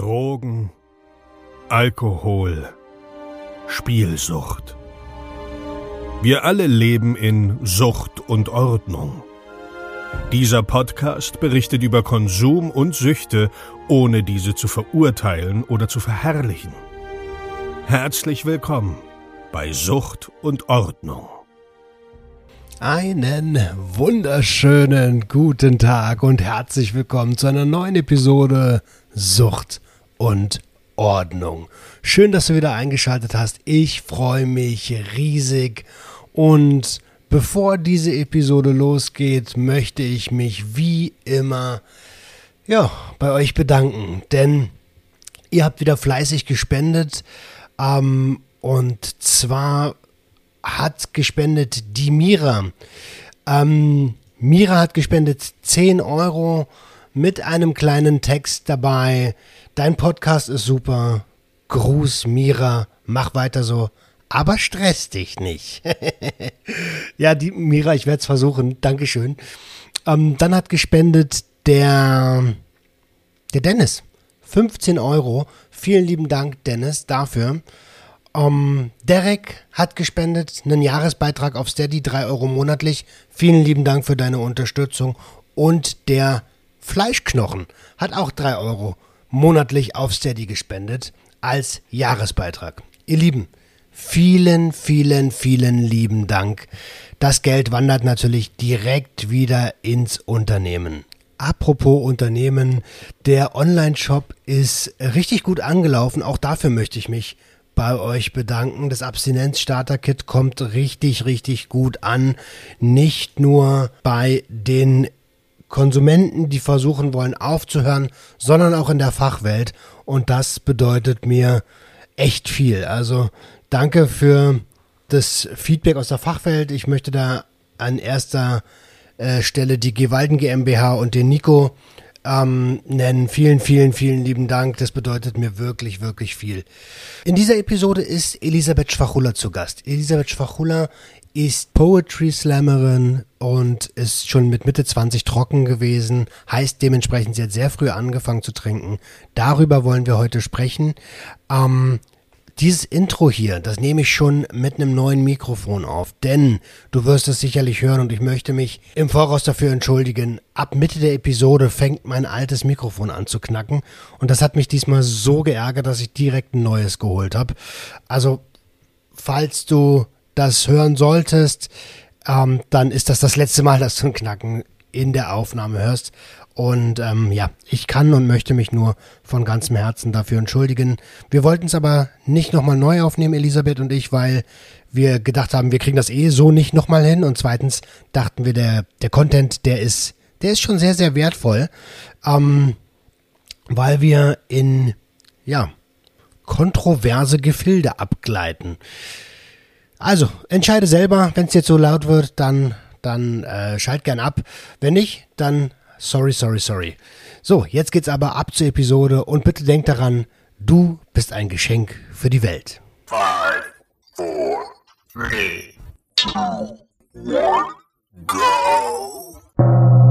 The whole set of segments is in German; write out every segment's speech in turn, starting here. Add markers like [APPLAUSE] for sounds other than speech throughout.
Drogen, Alkohol, Spielsucht. Wir alle leben in Sucht und Ordnung. Dieser Podcast berichtet über Konsum und Süchte, ohne diese zu verurteilen oder zu verherrlichen. Herzlich willkommen bei Sucht und Ordnung. Einen wunderschönen guten Tag und herzlich willkommen zu einer neuen Episode Sucht und Ordnung. Schön, dass du wieder eingeschaltet hast. Ich freue mich riesig und bevor diese Episode losgeht, möchte ich mich wie immer ja, bei euch bedanken, denn ihr habt wieder fleißig gespendet ähm, und zwar hat gespendet die Mira. Ähm, Mira hat gespendet 10 Euro mit einem kleinen Text dabei. Dein Podcast ist super. Gruß, Mira. Mach weiter so. Aber stress dich nicht. [LAUGHS] ja, die Mira, ich werde es versuchen. Dankeschön. Ähm, dann hat gespendet der, der Dennis. 15 Euro. Vielen lieben Dank, Dennis, dafür. Um, Derek hat gespendet, einen Jahresbeitrag auf Steady, 3 Euro monatlich. Vielen lieben Dank für deine Unterstützung. Und der Fleischknochen hat auch 3 Euro monatlich auf Steady gespendet als Jahresbeitrag. Ihr Lieben, vielen, vielen, vielen lieben Dank. Das Geld wandert natürlich direkt wieder ins Unternehmen. Apropos Unternehmen, der Online-Shop ist richtig gut angelaufen. Auch dafür möchte ich mich bei euch bedanken. Das Abstinenz-Starter-Kit kommt richtig, richtig gut an. Nicht nur bei den Konsumenten, die versuchen wollen aufzuhören, sondern auch in der Fachwelt. Und das bedeutet mir echt viel. Also danke für das Feedback aus der Fachwelt. Ich möchte da an erster äh, Stelle die Gewalden GmbH und den Nico ähm, nennen. Vielen, vielen, vielen lieben Dank. Das bedeutet mir wirklich, wirklich viel. In dieser Episode ist Elisabeth Schwachulla zu Gast. Elisabeth Schwachulla ist Poetry Slammerin und ist schon mit Mitte 20 trocken gewesen, heißt dementsprechend, sie hat sehr früh angefangen zu trinken. Darüber wollen wir heute sprechen. Ähm, dieses Intro hier, das nehme ich schon mit einem neuen Mikrofon auf, denn du wirst es sicherlich hören und ich möchte mich im Voraus dafür entschuldigen. Ab Mitte der Episode fängt mein altes Mikrofon an zu knacken und das hat mich diesmal so geärgert, dass ich direkt ein neues geholt habe. Also, falls du das hören solltest, ähm, dann ist das das letzte Mal, dass du ein Knacken in der Aufnahme hörst. Und ähm, ja, ich kann und möchte mich nur von ganzem Herzen dafür entschuldigen. Wir wollten es aber nicht nochmal neu aufnehmen, Elisabeth und ich, weil wir gedacht haben, wir kriegen das eh so nicht nochmal hin. Und zweitens dachten wir, der, der Content, der ist, der ist schon sehr, sehr wertvoll, ähm, weil wir in, ja, kontroverse Gefilde abgleiten. Also, entscheide selber, wenn es jetzt so laut wird, dann, dann äh, schalt gern ab. Wenn nicht, dann Sorry, sorry, sorry. So, jetzt geht's aber ab zur Episode und bitte denk daran, du bist ein Geschenk für die Welt. Five, four, three, two, one, go.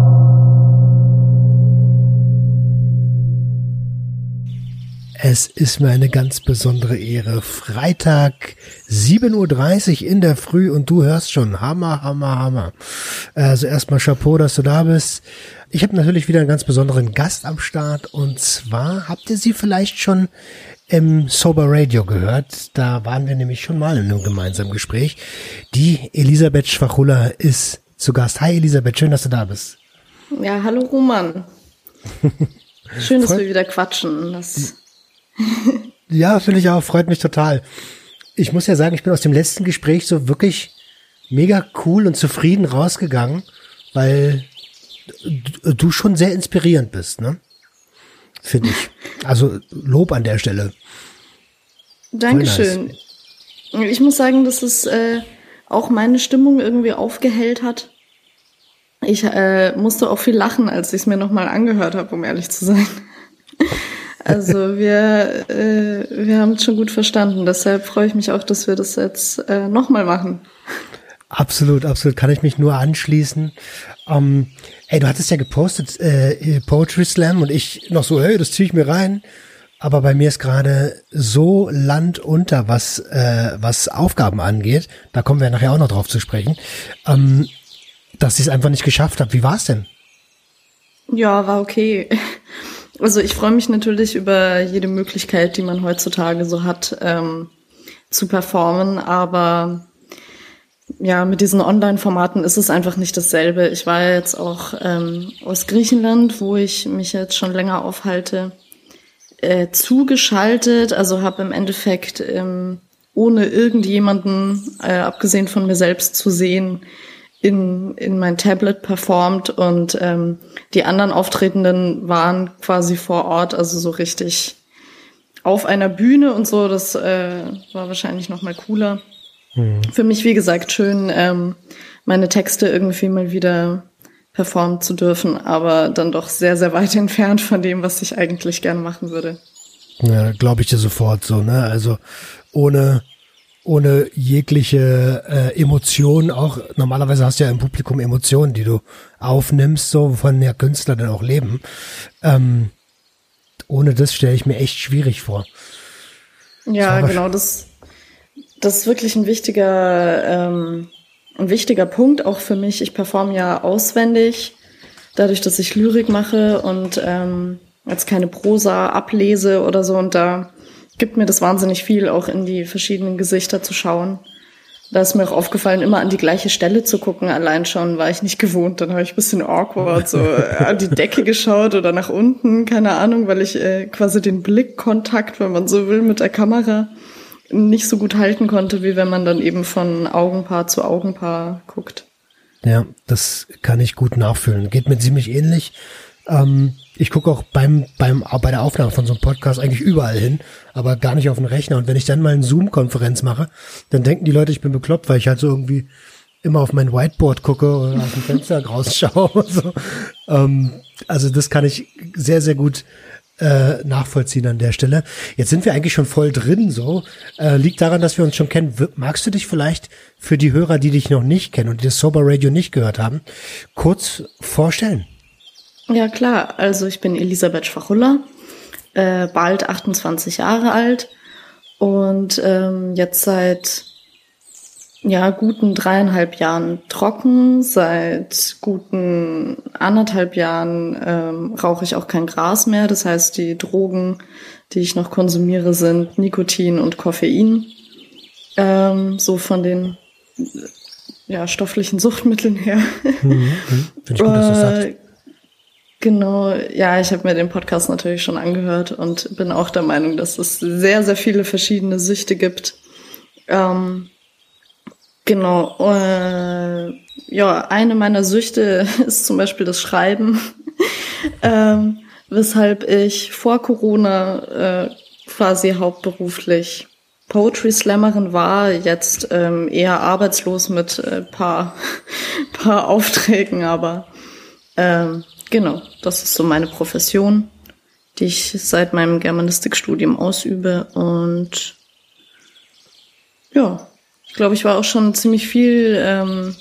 Es ist mir eine ganz besondere Ehre. Freitag 7.30 Uhr in der Früh und du hörst schon. Hammer, Hammer, Hammer. Also erstmal Chapeau, dass du da bist. Ich habe natürlich wieder einen ganz besonderen Gast am Start und zwar habt ihr sie vielleicht schon im Sober Radio gehört. Da waren wir nämlich schon mal in einem gemeinsamen Gespräch. Die Elisabeth Schwachulla ist zu Gast. Hi Elisabeth, schön, dass du da bist. Ja, hallo Roman. [LAUGHS] Schön, dass wir wieder quatschen. Das ja, finde ich auch, freut mich total. Ich muss ja sagen, ich bin aus dem letzten Gespräch so wirklich mega cool und zufrieden rausgegangen, weil du schon sehr inspirierend bist, ne? Finde ich. Also Lob an der Stelle. Dankeschön. Nice. Ich muss sagen, dass es äh, auch meine Stimmung irgendwie aufgehellt hat. Ich äh, musste auch viel lachen, als ich es mir nochmal angehört habe, um ehrlich zu sein. Also wir, äh, wir haben es schon gut verstanden. Deshalb freue ich mich auch, dass wir das jetzt äh, nochmal machen. Absolut, absolut. Kann ich mich nur anschließen. Ähm, hey, du hattest ja gepostet äh, Poetry Slam und ich noch so, hey, das ziehe ich mir rein. aber bei mir ist gerade so Land unter, was, äh, was Aufgaben angeht. Da kommen wir nachher auch noch drauf zu sprechen. Ähm, dass ich es einfach nicht geschafft habe. Wie war es denn? Ja, war okay. Also ich freue mich natürlich über jede Möglichkeit, die man heutzutage so hat, ähm, zu performen, aber ja, mit diesen Online-Formaten ist es einfach nicht dasselbe. Ich war jetzt auch ähm, aus Griechenland, wo ich mich jetzt schon länger aufhalte, äh, zugeschaltet, also habe im Endeffekt ähm, ohne irgendjemanden, äh, abgesehen von mir selbst zu sehen, in, in mein Tablet performt und ähm, die anderen Auftretenden waren quasi vor Ort, also so richtig auf einer Bühne und so. Das äh, war wahrscheinlich noch mal cooler. Mhm. Für mich, wie gesagt, schön, ähm, meine Texte irgendwie mal wieder performen zu dürfen, aber dann doch sehr, sehr weit [LAUGHS] entfernt von dem, was ich eigentlich gerne machen würde. Ja, glaube ich dir sofort so, ne? Also ohne ohne jegliche äh, Emotion auch. Normalerweise hast du ja im Publikum Emotionen, die du aufnimmst, so wovon ja Künstler dann auch leben. Ähm, ohne das stelle ich mir echt schwierig vor. Ja, genau, das, das ist wirklich ein wichtiger, ähm, ein wichtiger Punkt auch für mich. Ich performe ja auswendig, dadurch, dass ich Lyrik mache und ähm, als keine Prosa ablese oder so und da gibt mir das wahnsinnig viel, auch in die verschiedenen Gesichter zu schauen. Da ist mir auch aufgefallen, immer an die gleiche Stelle zu gucken. Allein schon war ich nicht gewohnt. Dann habe ich ein bisschen awkward so an die Decke geschaut oder nach unten, keine Ahnung, weil ich äh, quasi den Blickkontakt, wenn man so will, mit der Kamera nicht so gut halten konnte, wie wenn man dann eben von Augenpaar zu Augenpaar guckt. Ja, das kann ich gut nachfühlen. Geht mir ziemlich ähnlich. Ähm, ich gucke auch beim, beim, bei der Aufnahme von so einem Podcast eigentlich überall hin, aber gar nicht auf den Rechner. Und wenn ich dann mal eine Zoom-Konferenz mache, dann denken die Leute, ich bin bekloppt, weil ich halt so irgendwie immer auf mein Whiteboard gucke oder aus dem Fenster [LAUGHS] rausschaue. So. Ähm, also das kann ich sehr, sehr gut äh, nachvollziehen an der Stelle. Jetzt sind wir eigentlich schon voll drin, so. Äh, liegt daran, dass wir uns schon kennen. Magst du dich vielleicht für die Hörer, die dich noch nicht kennen und die das Sober Radio nicht gehört haben, kurz vorstellen? Ja, klar. Also ich bin Elisabeth Schwachulla, äh, bald 28 Jahre alt und ähm, jetzt seit ja guten dreieinhalb Jahren trocken. Seit guten anderthalb Jahren ähm, rauche ich auch kein Gras mehr. Das heißt, die Drogen, die ich noch konsumiere, sind Nikotin und Koffein. Ähm, so von den ja, stofflichen Suchtmitteln her. Mhm, mhm. Finde ich gut, dass du sagst. Genau, ja, ich habe mir den Podcast natürlich schon angehört und bin auch der Meinung, dass es sehr, sehr viele verschiedene Süchte gibt. Ähm, genau, äh, ja, eine meiner Süchte [LAUGHS] ist zum Beispiel das Schreiben, [LAUGHS] ähm, weshalb ich vor Corona äh, quasi hauptberuflich Poetry Slammerin war, jetzt ähm, eher arbeitslos mit äh, paar, [LAUGHS] paar Aufträgen, aber ähm, Genau, das ist so meine Profession, die ich seit meinem Germanistikstudium ausübe. Und ja, ich glaube, ich war auch schon ziemlich viel, ähm,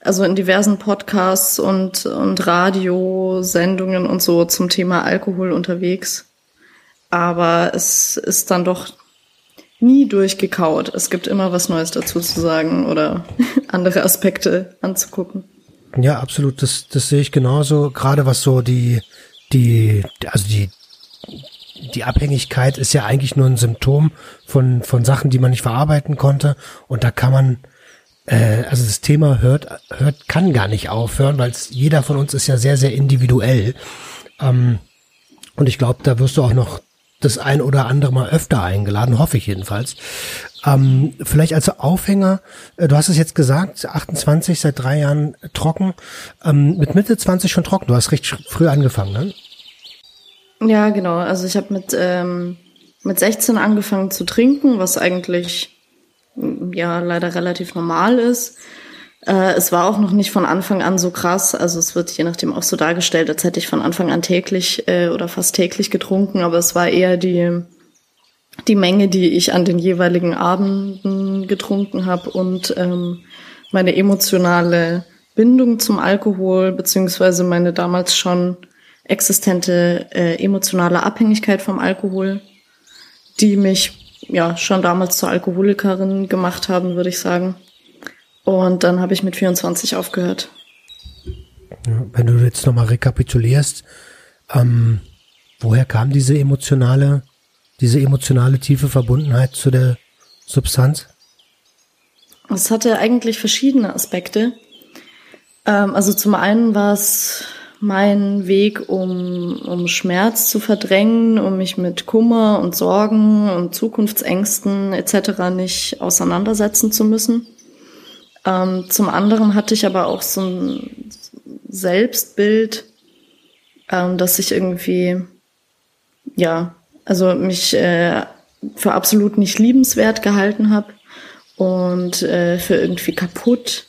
also in diversen Podcasts und, und Radiosendungen und so zum Thema Alkohol unterwegs. Aber es ist dann doch nie durchgekaut. Es gibt immer was Neues dazu zu sagen oder [LAUGHS] andere Aspekte anzugucken. Ja, absolut. Das, das sehe ich genauso. Gerade was so die, die, also die, die Abhängigkeit ist ja eigentlich nur ein Symptom von, von Sachen, die man nicht verarbeiten konnte. Und da kann man, äh, also das Thema hört, hört, kann gar nicht aufhören, weil jeder von uns ist ja sehr, sehr individuell. Ähm, und ich glaube, da wirst du auch noch das ein oder andere Mal öfter eingeladen, hoffe ich jedenfalls. Ähm, vielleicht als Aufhänger, äh, du hast es jetzt gesagt, 28 seit drei Jahren trocken, ähm, mit Mitte 20 schon trocken. Du hast recht früh angefangen, ne? Ja, genau. Also ich habe mit ähm, mit 16 angefangen zu trinken, was eigentlich ja leider relativ normal ist. Äh, es war auch noch nicht von Anfang an so krass. Also es wird je nachdem auch so dargestellt, als hätte ich von Anfang an täglich äh, oder fast täglich getrunken, aber es war eher die die Menge, die ich an den jeweiligen Abenden getrunken habe und ähm, meine emotionale Bindung zum Alkohol, beziehungsweise meine damals schon existente äh, emotionale Abhängigkeit vom Alkohol, die mich ja schon damals zur Alkoholikerin gemacht haben, würde ich sagen. Und dann habe ich mit 24 aufgehört. Ja, wenn du jetzt nochmal rekapitulierst, ähm, woher kam diese emotionale, diese emotionale tiefe Verbundenheit zu der Substanz? Es hatte eigentlich verschiedene Aspekte. Ähm, also zum einen war es mein Weg, um, um Schmerz zu verdrängen, um mich mit Kummer und Sorgen und Zukunftsängsten etc. nicht auseinandersetzen zu müssen. Ähm, zum anderen hatte ich aber auch so ein Selbstbild, ähm, dass ich irgendwie, ja, also mich äh, für absolut nicht liebenswert gehalten habe und äh, für irgendwie kaputt.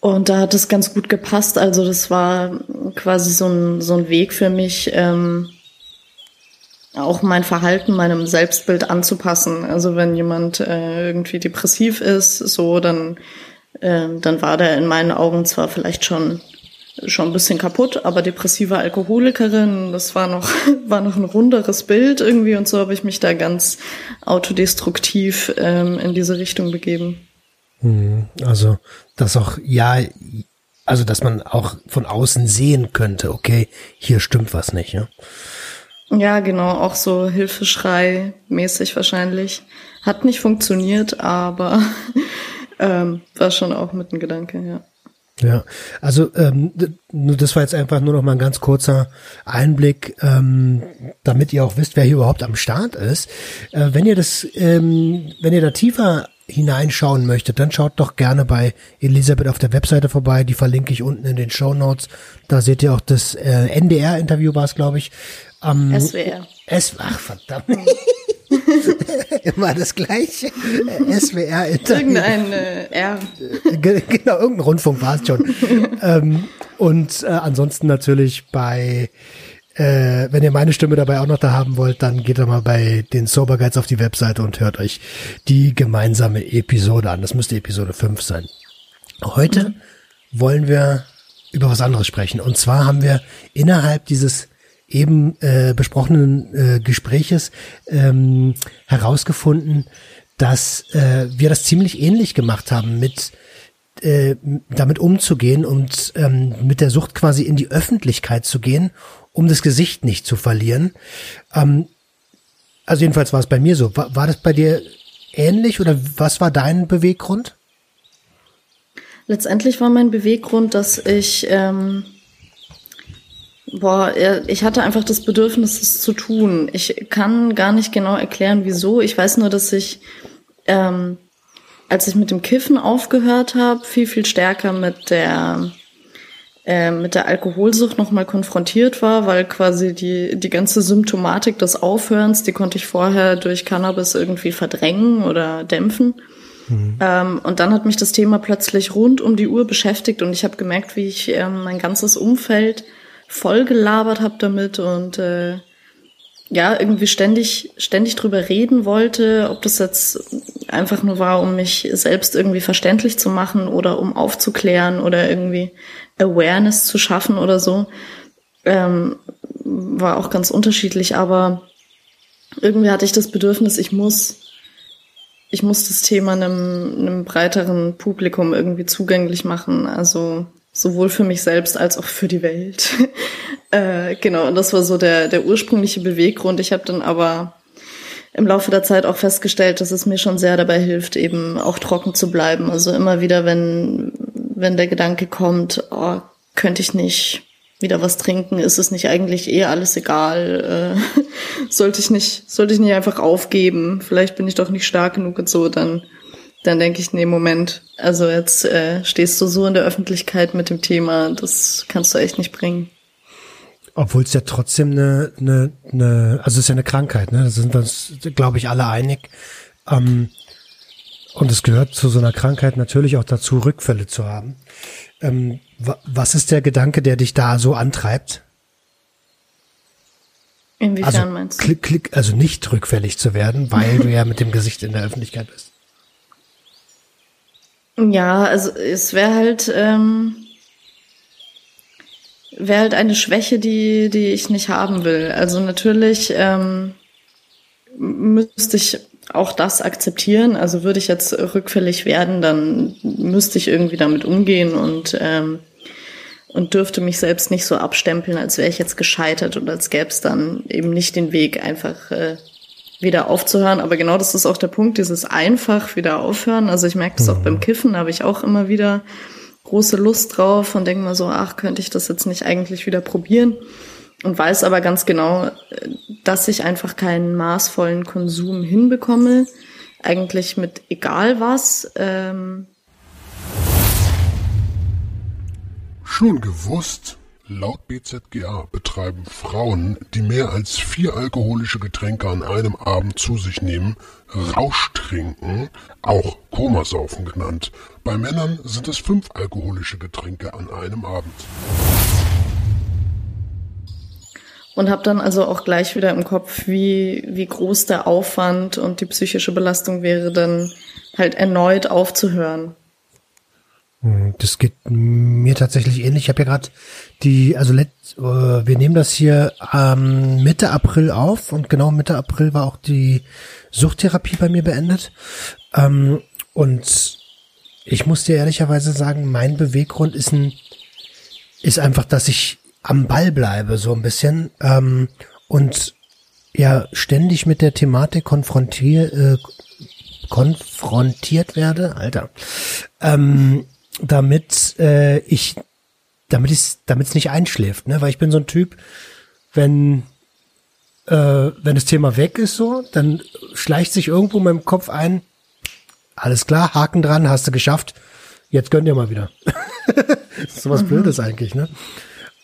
Und da hat es ganz gut gepasst. Also das war quasi so ein, so ein Weg für mich, ähm, auch mein Verhalten meinem Selbstbild anzupassen. Also wenn jemand äh, irgendwie depressiv ist, so dann, äh, dann war der in meinen Augen zwar vielleicht schon schon ein bisschen kaputt, aber depressive Alkoholikerin, das war noch, [LAUGHS] war noch ein runderes Bild irgendwie und so habe ich mich da ganz autodestruktiv ähm, in diese Richtung begeben. Mhm. Also, dass auch, ja, also, dass man auch von außen sehen könnte, okay, hier stimmt was nicht, ja? Ja, genau, auch so Hilfeschrei mäßig wahrscheinlich. Hat nicht funktioniert, aber [LAUGHS] ähm, war schon auch mit einem Gedanke, ja. Ja, also ähm, das war jetzt einfach nur noch mal ein ganz kurzer Einblick, ähm, damit ihr auch wisst, wer hier überhaupt am Start ist. Äh, wenn ihr das, ähm, wenn ihr da tiefer hineinschauen möchtet, dann schaut doch gerne bei Elisabeth auf der Webseite vorbei. Die verlinke ich unten in den Show Notes. Da seht ihr auch das äh, NDR-Interview war es, glaube ich. Am SWR. S ach verdammt. [LAUGHS] Immer das gleiche. SWR Interview. Irgendein äh, R. Genau, irgendein Rundfunk war es schon. [LAUGHS] ähm, und äh, ansonsten natürlich bei äh, wenn ihr meine Stimme dabei auch noch da haben wollt, dann geht doch mal bei den Sober Guides auf die Webseite und hört euch die gemeinsame Episode an. Das müsste Episode 5 sein. Heute wollen wir über was anderes sprechen. Und zwar haben wir innerhalb dieses eben äh, besprochenen äh, Gespräches ähm, herausgefunden, dass äh, wir das ziemlich ähnlich gemacht haben mit äh, damit umzugehen und ähm, mit der Sucht quasi in die Öffentlichkeit zu gehen, um das Gesicht nicht zu verlieren. Ähm, also jedenfalls war es bei mir so. War, war das bei dir ähnlich oder was war dein Beweggrund? Letztendlich war mein Beweggrund, dass ich ähm, Boah, ich hatte einfach das Bedürfnis, es zu tun. Ich kann gar nicht genau erklären, wieso. Ich weiß nur, dass ich, ähm, als ich mit dem Kiffen aufgehört habe, viel, viel stärker mit der äh, mit der Alkoholsucht nochmal konfrontiert war, weil quasi die, die ganze Symptomatik des Aufhörens, die konnte ich vorher durch Cannabis irgendwie verdrängen oder dämpfen. Mhm. Ähm, und dann hat mich das Thema plötzlich rund um die Uhr beschäftigt und ich habe gemerkt, wie ich ähm, mein ganzes Umfeld voll gelabert habe damit und äh, ja, irgendwie ständig, ständig drüber reden wollte, ob das jetzt einfach nur war, um mich selbst irgendwie verständlich zu machen oder um aufzuklären oder irgendwie Awareness zu schaffen oder so. Ähm, war auch ganz unterschiedlich, aber irgendwie hatte ich das Bedürfnis, ich muss, ich muss das Thema einem, einem breiteren Publikum irgendwie zugänglich machen. Also sowohl für mich selbst als auch für die Welt. [LAUGHS] äh, genau, und das war so der, der ursprüngliche Beweggrund. Ich habe dann aber im Laufe der Zeit auch festgestellt, dass es mir schon sehr dabei hilft, eben auch trocken zu bleiben. Also immer wieder, wenn, wenn der Gedanke kommt, oh, könnte ich nicht wieder was trinken, ist es nicht eigentlich eh alles egal, äh, [LAUGHS] sollte ich nicht, sollte ich nicht einfach aufgeben, vielleicht bin ich doch nicht stark genug und so, dann dann denke ich, nee, Moment, also jetzt äh, stehst du so in der Öffentlichkeit mit dem Thema, das kannst du echt nicht bringen. Obwohl es ja trotzdem eine, eine, eine, also es ist ja eine Krankheit, ne? Da sind wir uns, glaube ich, alle einig. Ähm, und es gehört zu so einer Krankheit natürlich auch dazu, Rückfälle zu haben. Ähm, was ist der Gedanke, der dich da so antreibt? Inwiefern also, meinst du? Klick, klick, also nicht rückfällig zu werden, weil du ja mit dem Gesicht in der Öffentlichkeit bist. Ja, also es wäre halt, ähm, wäre halt eine Schwäche, die, die ich nicht haben will. Also natürlich ähm, müsste ich auch das akzeptieren. Also würde ich jetzt rückfällig werden, dann müsste ich irgendwie damit umgehen und ähm, und dürfte mich selbst nicht so abstempeln, als wäre ich jetzt gescheitert und als gäbe es dann eben nicht den Weg, einfach äh, wieder aufzuhören. Aber genau das ist auch der Punkt, dieses einfach wieder aufhören. Also ich merke das mhm. auch beim Kiffen, da habe ich auch immer wieder große Lust drauf und denke mal so, ach, könnte ich das jetzt nicht eigentlich wieder probieren? Und weiß aber ganz genau, dass ich einfach keinen maßvollen Konsum hinbekomme. Eigentlich mit egal was. Ähm Schon gewusst? Laut BZGA betreiben Frauen, die mehr als vier alkoholische Getränke an einem Abend zu sich nehmen, Rauschtrinken, auch Komasaufen genannt. Bei Männern sind es fünf alkoholische Getränke an einem Abend. Und habe dann also auch gleich wieder im Kopf, wie, wie groß der Aufwand und die psychische Belastung wäre, dann halt erneut aufzuhören. Hm, das geht mir tatsächlich ähnlich. Ich habe ja gerade die, also let, äh, wir nehmen das hier ähm, Mitte April auf und genau Mitte April war auch die Suchttherapie bei mir beendet. Ähm, und ich muss dir ehrlicherweise sagen, mein Beweggrund ist ein, ist einfach, dass ich am Ball bleibe, so ein bisschen. Ähm, und ja, ständig mit der Thematik konfrontier, äh, konfrontiert werde, Alter. Ähm, damit äh, ich, damit es, damit es nicht einschläft, ne? Weil ich bin so ein Typ, wenn äh, wenn das Thema weg ist, so, dann schleicht sich irgendwo in meinem Kopf ein. Alles klar, Haken dran, hast du geschafft. Jetzt gönn dir mal wieder. [LAUGHS] so was mhm. Blödes eigentlich, ne?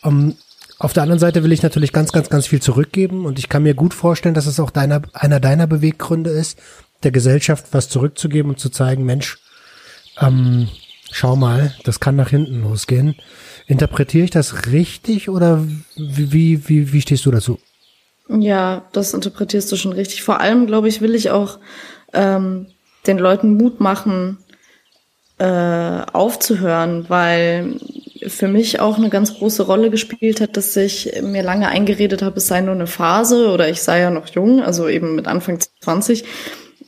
Um, auf der anderen Seite will ich natürlich ganz, ganz, ganz viel zurückgeben und ich kann mir gut vorstellen, dass es auch deiner, einer deiner Beweggründe ist, der Gesellschaft was zurückzugeben und zu zeigen, Mensch, ähm, schau mal, das kann nach hinten losgehen. Interpretiere ich das richtig oder wie, wie, wie stehst du dazu? Ja, das interpretierst du schon richtig. Vor allem, glaube ich, will ich auch ähm, den Leuten Mut machen, äh, aufzuhören, weil für mich auch eine ganz große Rolle gespielt hat, dass ich mir lange eingeredet habe, es sei nur eine Phase oder ich sei ja noch jung, also eben mit Anfang 20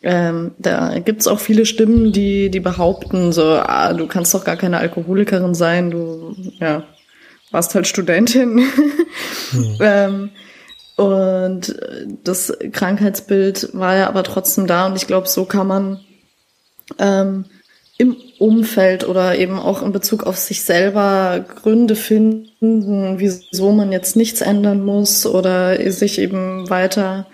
ähm, da gibt's auch viele Stimmen, die, die behaupten, so, ah, du kannst doch gar keine Alkoholikerin sein, du ja, warst halt Studentin. Hm. [LAUGHS] ähm, und das Krankheitsbild war ja aber trotzdem da und ich glaube, so kann man ähm, im Umfeld oder eben auch in Bezug auf sich selber Gründe finden, wieso man jetzt nichts ändern muss oder sich eben weiter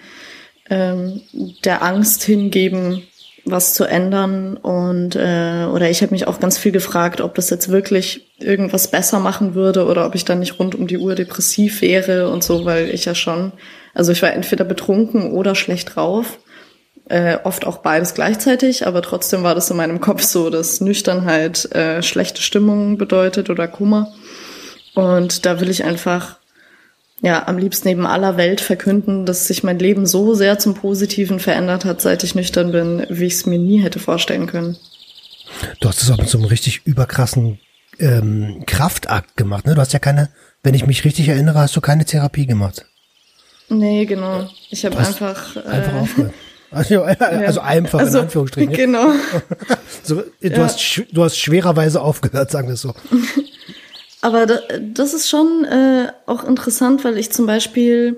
ähm, der Angst hingeben, was zu ändern. Und äh, oder ich habe mich auch ganz viel gefragt, ob das jetzt wirklich irgendwas besser machen würde oder ob ich dann nicht rund um die Uhr depressiv wäre und so, weil ich ja schon, also ich war entweder betrunken oder schlecht drauf. Äh, oft auch beides gleichzeitig, aber trotzdem war das in meinem Kopf so, dass Nüchternheit äh, schlechte Stimmung bedeutet oder Kummer. Und da will ich einfach ja, am liebsten neben aller Welt verkünden, dass sich mein Leben so sehr zum Positiven verändert hat, seit ich nüchtern bin, wie ich es mir nie hätte vorstellen können. Du hast es auch mit so einem richtig überkrassen ähm, Kraftakt gemacht, ne? Du hast ja keine, wenn ich mich richtig erinnere, hast du keine Therapie gemacht. Nee, genau. Ich habe einfach. Einfach äh, aufgehört. [LAUGHS] Also, also einfach also, in Anführungsstrichen. Genau. [LAUGHS] so, du, ja. hast, du hast schwererweise aufgehört, sagen wir es so. [LAUGHS] Aber das ist schon äh, auch interessant, weil ich zum Beispiel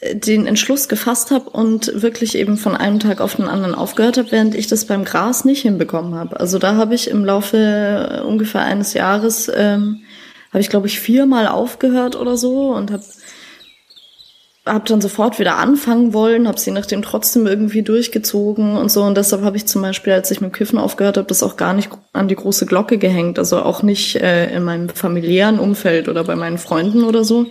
äh, den Entschluss gefasst habe und wirklich eben von einem Tag auf den anderen aufgehört habe, während ich das beim Gras nicht hinbekommen habe. Also da habe ich im Laufe äh, ungefähr eines Jahres, ähm, habe ich glaube ich viermal aufgehört oder so und habe habe dann sofort wieder anfangen wollen, habe sie nachdem trotzdem irgendwie durchgezogen und so. Und deshalb habe ich zum Beispiel, als ich mit Kiffen aufgehört habe, das auch gar nicht an die große Glocke gehängt. Also auch nicht äh, in meinem familiären Umfeld oder bei meinen Freunden oder so.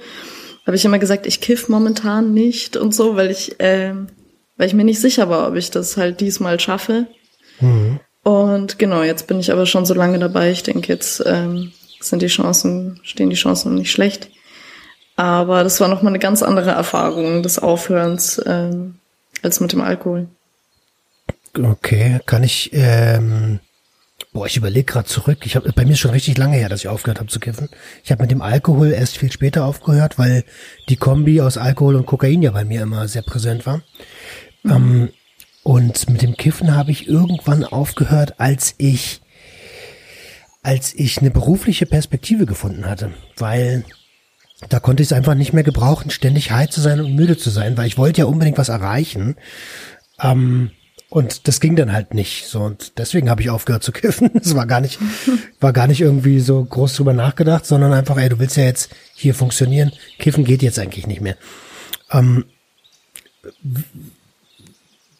Habe ich immer gesagt, ich kiff momentan nicht und so, weil ich, äh, weil ich mir nicht sicher war, ob ich das halt diesmal schaffe. Mhm. Und genau, jetzt bin ich aber schon so lange dabei. Ich denke, jetzt ähm, sind die Chancen, stehen die Chancen nicht schlecht. Aber das war nochmal eine ganz andere Erfahrung des Aufhörens ähm, als mit dem Alkohol. Okay, kann ich, ähm, Boah, ich überlege gerade zurück. Ich hab, bei mir ist schon richtig lange her, dass ich aufgehört habe zu kiffen. Ich habe mit dem Alkohol erst viel später aufgehört, weil die Kombi aus Alkohol und Kokain ja bei mir immer sehr präsent war. Mhm. Ähm, und mit dem Kiffen habe ich irgendwann aufgehört, als ich als ich eine berufliche Perspektive gefunden hatte, weil da konnte ich es einfach nicht mehr gebrauchen, ständig high zu sein und müde zu sein, weil ich wollte ja unbedingt was erreichen. Ähm, und das ging dann halt nicht. So und deswegen habe ich aufgehört zu [LAUGHS] kiffen. Es war gar nicht, war gar nicht irgendwie so groß drüber nachgedacht, sondern einfach, ey, du willst ja jetzt hier funktionieren. Kiffen geht jetzt eigentlich nicht mehr. Ähm,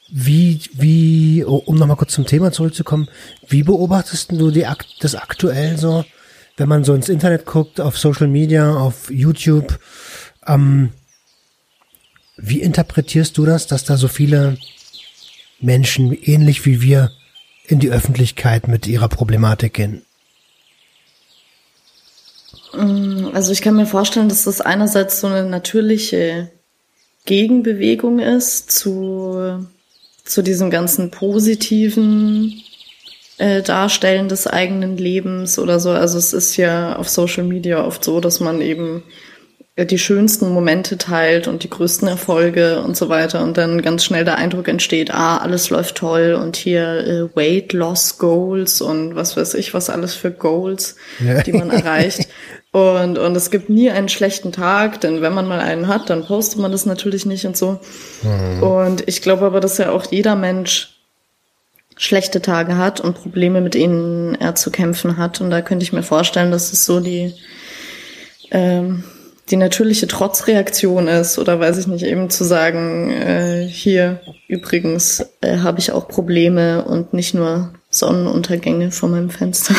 wie, wie, um nochmal kurz zum Thema zurückzukommen, wie beobachtest du die, das aktuell so, wenn man so ins Internet guckt, auf Social Media, auf YouTube, ähm, wie interpretierst du das, dass da so viele Menschen ähnlich wie wir in die Öffentlichkeit mit ihrer Problematik gehen? Mm, also ich kann mir vorstellen, dass das einerseits so eine natürliche Gegenbewegung ist zu, zu diesem ganzen positiven äh, Darstellen des eigenen Lebens oder so. Also es ist ja auf Social Media oft so, dass man eben die schönsten Momente teilt und die größten Erfolge und so weiter und dann ganz schnell der Eindruck entsteht, ah, alles läuft toll und hier äh, Weight Loss Goals und was weiß ich, was alles für Goals, ja. die man erreicht. [LAUGHS] Und, und es gibt nie einen schlechten Tag, denn wenn man mal einen hat, dann postet man das natürlich nicht und so. Mhm. Und ich glaube aber, dass ja auch jeder Mensch schlechte Tage hat und Probleme, mit denen er zu kämpfen hat. Und da könnte ich mir vorstellen, dass es so die, ähm, die natürliche Trotzreaktion ist oder weiß ich nicht, eben zu sagen, äh, hier übrigens äh, habe ich auch Probleme und nicht nur Sonnenuntergänge vor meinem Fenster.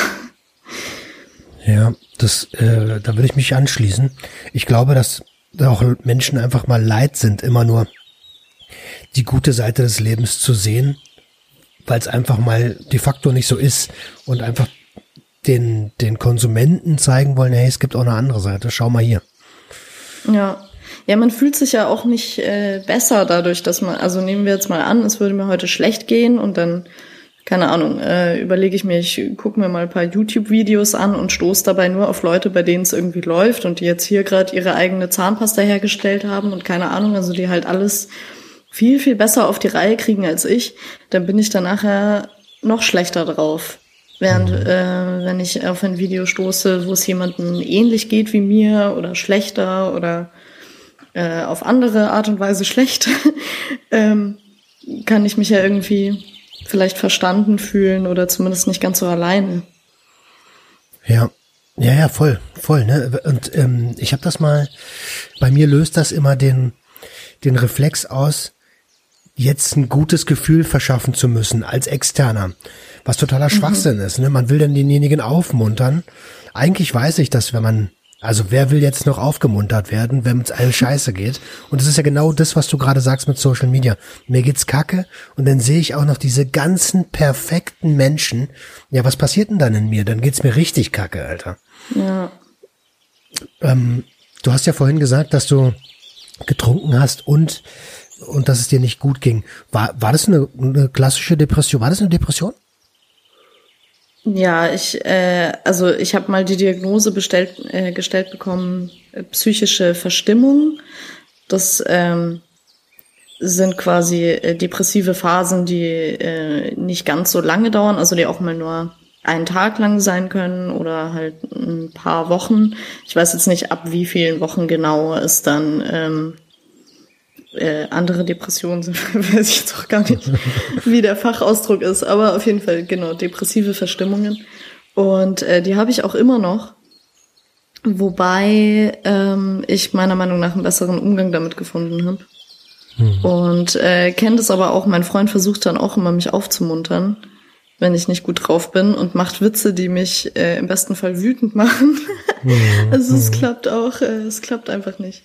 Ja, das, äh, da würde ich mich anschließen. Ich glaube, dass auch Menschen einfach mal leid sind, immer nur die gute Seite des Lebens zu sehen, weil es einfach mal de facto nicht so ist und einfach den, den Konsumenten zeigen wollen, hey, es gibt auch eine andere Seite, schau mal hier. Ja. Ja, man fühlt sich ja auch nicht äh, besser dadurch, dass man, also nehmen wir jetzt mal an, es würde mir heute schlecht gehen und dann, keine Ahnung, äh, überlege ich mir, ich gucke mir mal ein paar YouTube-Videos an und stoße dabei nur auf Leute, bei denen es irgendwie läuft und die jetzt hier gerade ihre eigene Zahnpasta hergestellt haben und keine Ahnung, also die halt alles viel, viel besser auf die Reihe kriegen als ich, dann bin ich dann nachher noch schlechter drauf. Während mhm. äh, wenn ich auf ein Video stoße, wo es jemandem ähnlich geht wie mir oder schlechter oder äh, auf andere Art und Weise [LAUGHS] schlecht, ähm, kann ich mich ja irgendwie vielleicht verstanden fühlen oder zumindest nicht ganz so alleine. Ja, ja, ja, voll, voll. Ne? Und ähm, ich habe das mal, bei mir löst das immer den, den Reflex aus, jetzt ein gutes Gefühl verschaffen zu müssen als Externer. Was totaler. Schwachsinn mhm. ist. Ne? Man will dann denjenigen aufmuntern. Eigentlich weiß ich, dass wenn man, also wer will jetzt noch aufgemuntert werden, wenn es einem scheiße geht? Und das ist ja genau das, was du gerade sagst mit Social Media. Mir geht's kacke und dann sehe ich auch noch diese ganzen perfekten Menschen. Ja, was passiert denn dann in mir? Dann geht's mir richtig kacke, Alter. Ja. Ähm, du hast ja vorhin gesagt, dass du getrunken hast und und dass es dir nicht gut ging. War, war das eine, eine klassische Depression? War das eine Depression? Ja, ich, äh, also ich habe mal die Diagnose bestellt, äh, gestellt bekommen, äh, psychische Verstimmung. Das ähm, sind quasi äh, depressive Phasen, die äh, nicht ganz so lange dauern, also die auch mal nur einen Tag lang sein können oder halt ein paar Wochen. Ich weiß jetzt nicht, ab wie vielen Wochen genau es dann ähm, äh, andere Depressionen sind, [LAUGHS] weiß ich jetzt auch gar nicht, wie der Fachausdruck ist, aber auf jeden Fall, genau, depressive Verstimmungen. Und äh, die habe ich auch immer noch. Wobei ähm, ich meiner Meinung nach einen besseren Umgang damit gefunden habe. Mhm. Und äh, kennt es aber auch, mein Freund versucht dann auch immer, mich aufzumuntern, wenn ich nicht gut drauf bin und macht Witze, die mich äh, im besten Fall wütend machen. Mhm. [LAUGHS] also es mhm. klappt auch, äh, es klappt einfach nicht.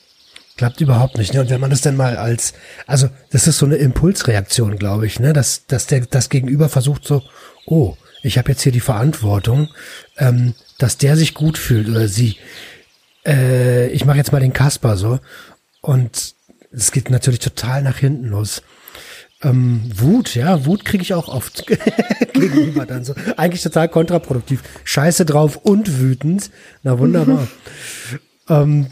Klappt überhaupt nicht. Ne? Und wenn man das denn mal als, also das ist so eine Impulsreaktion, glaube ich, ne? dass, dass der das Gegenüber versucht so, oh, ich habe jetzt hier die Verantwortung, ähm, dass der sich gut fühlt oder sie. Äh, ich mache jetzt mal den Kasper so. Und es geht natürlich total nach hinten los. Ähm, Wut, ja, Wut kriege ich auch oft [LAUGHS] gegenüber dann so. Eigentlich total kontraproduktiv. Scheiße drauf und wütend. Na wunderbar. [LAUGHS] ähm,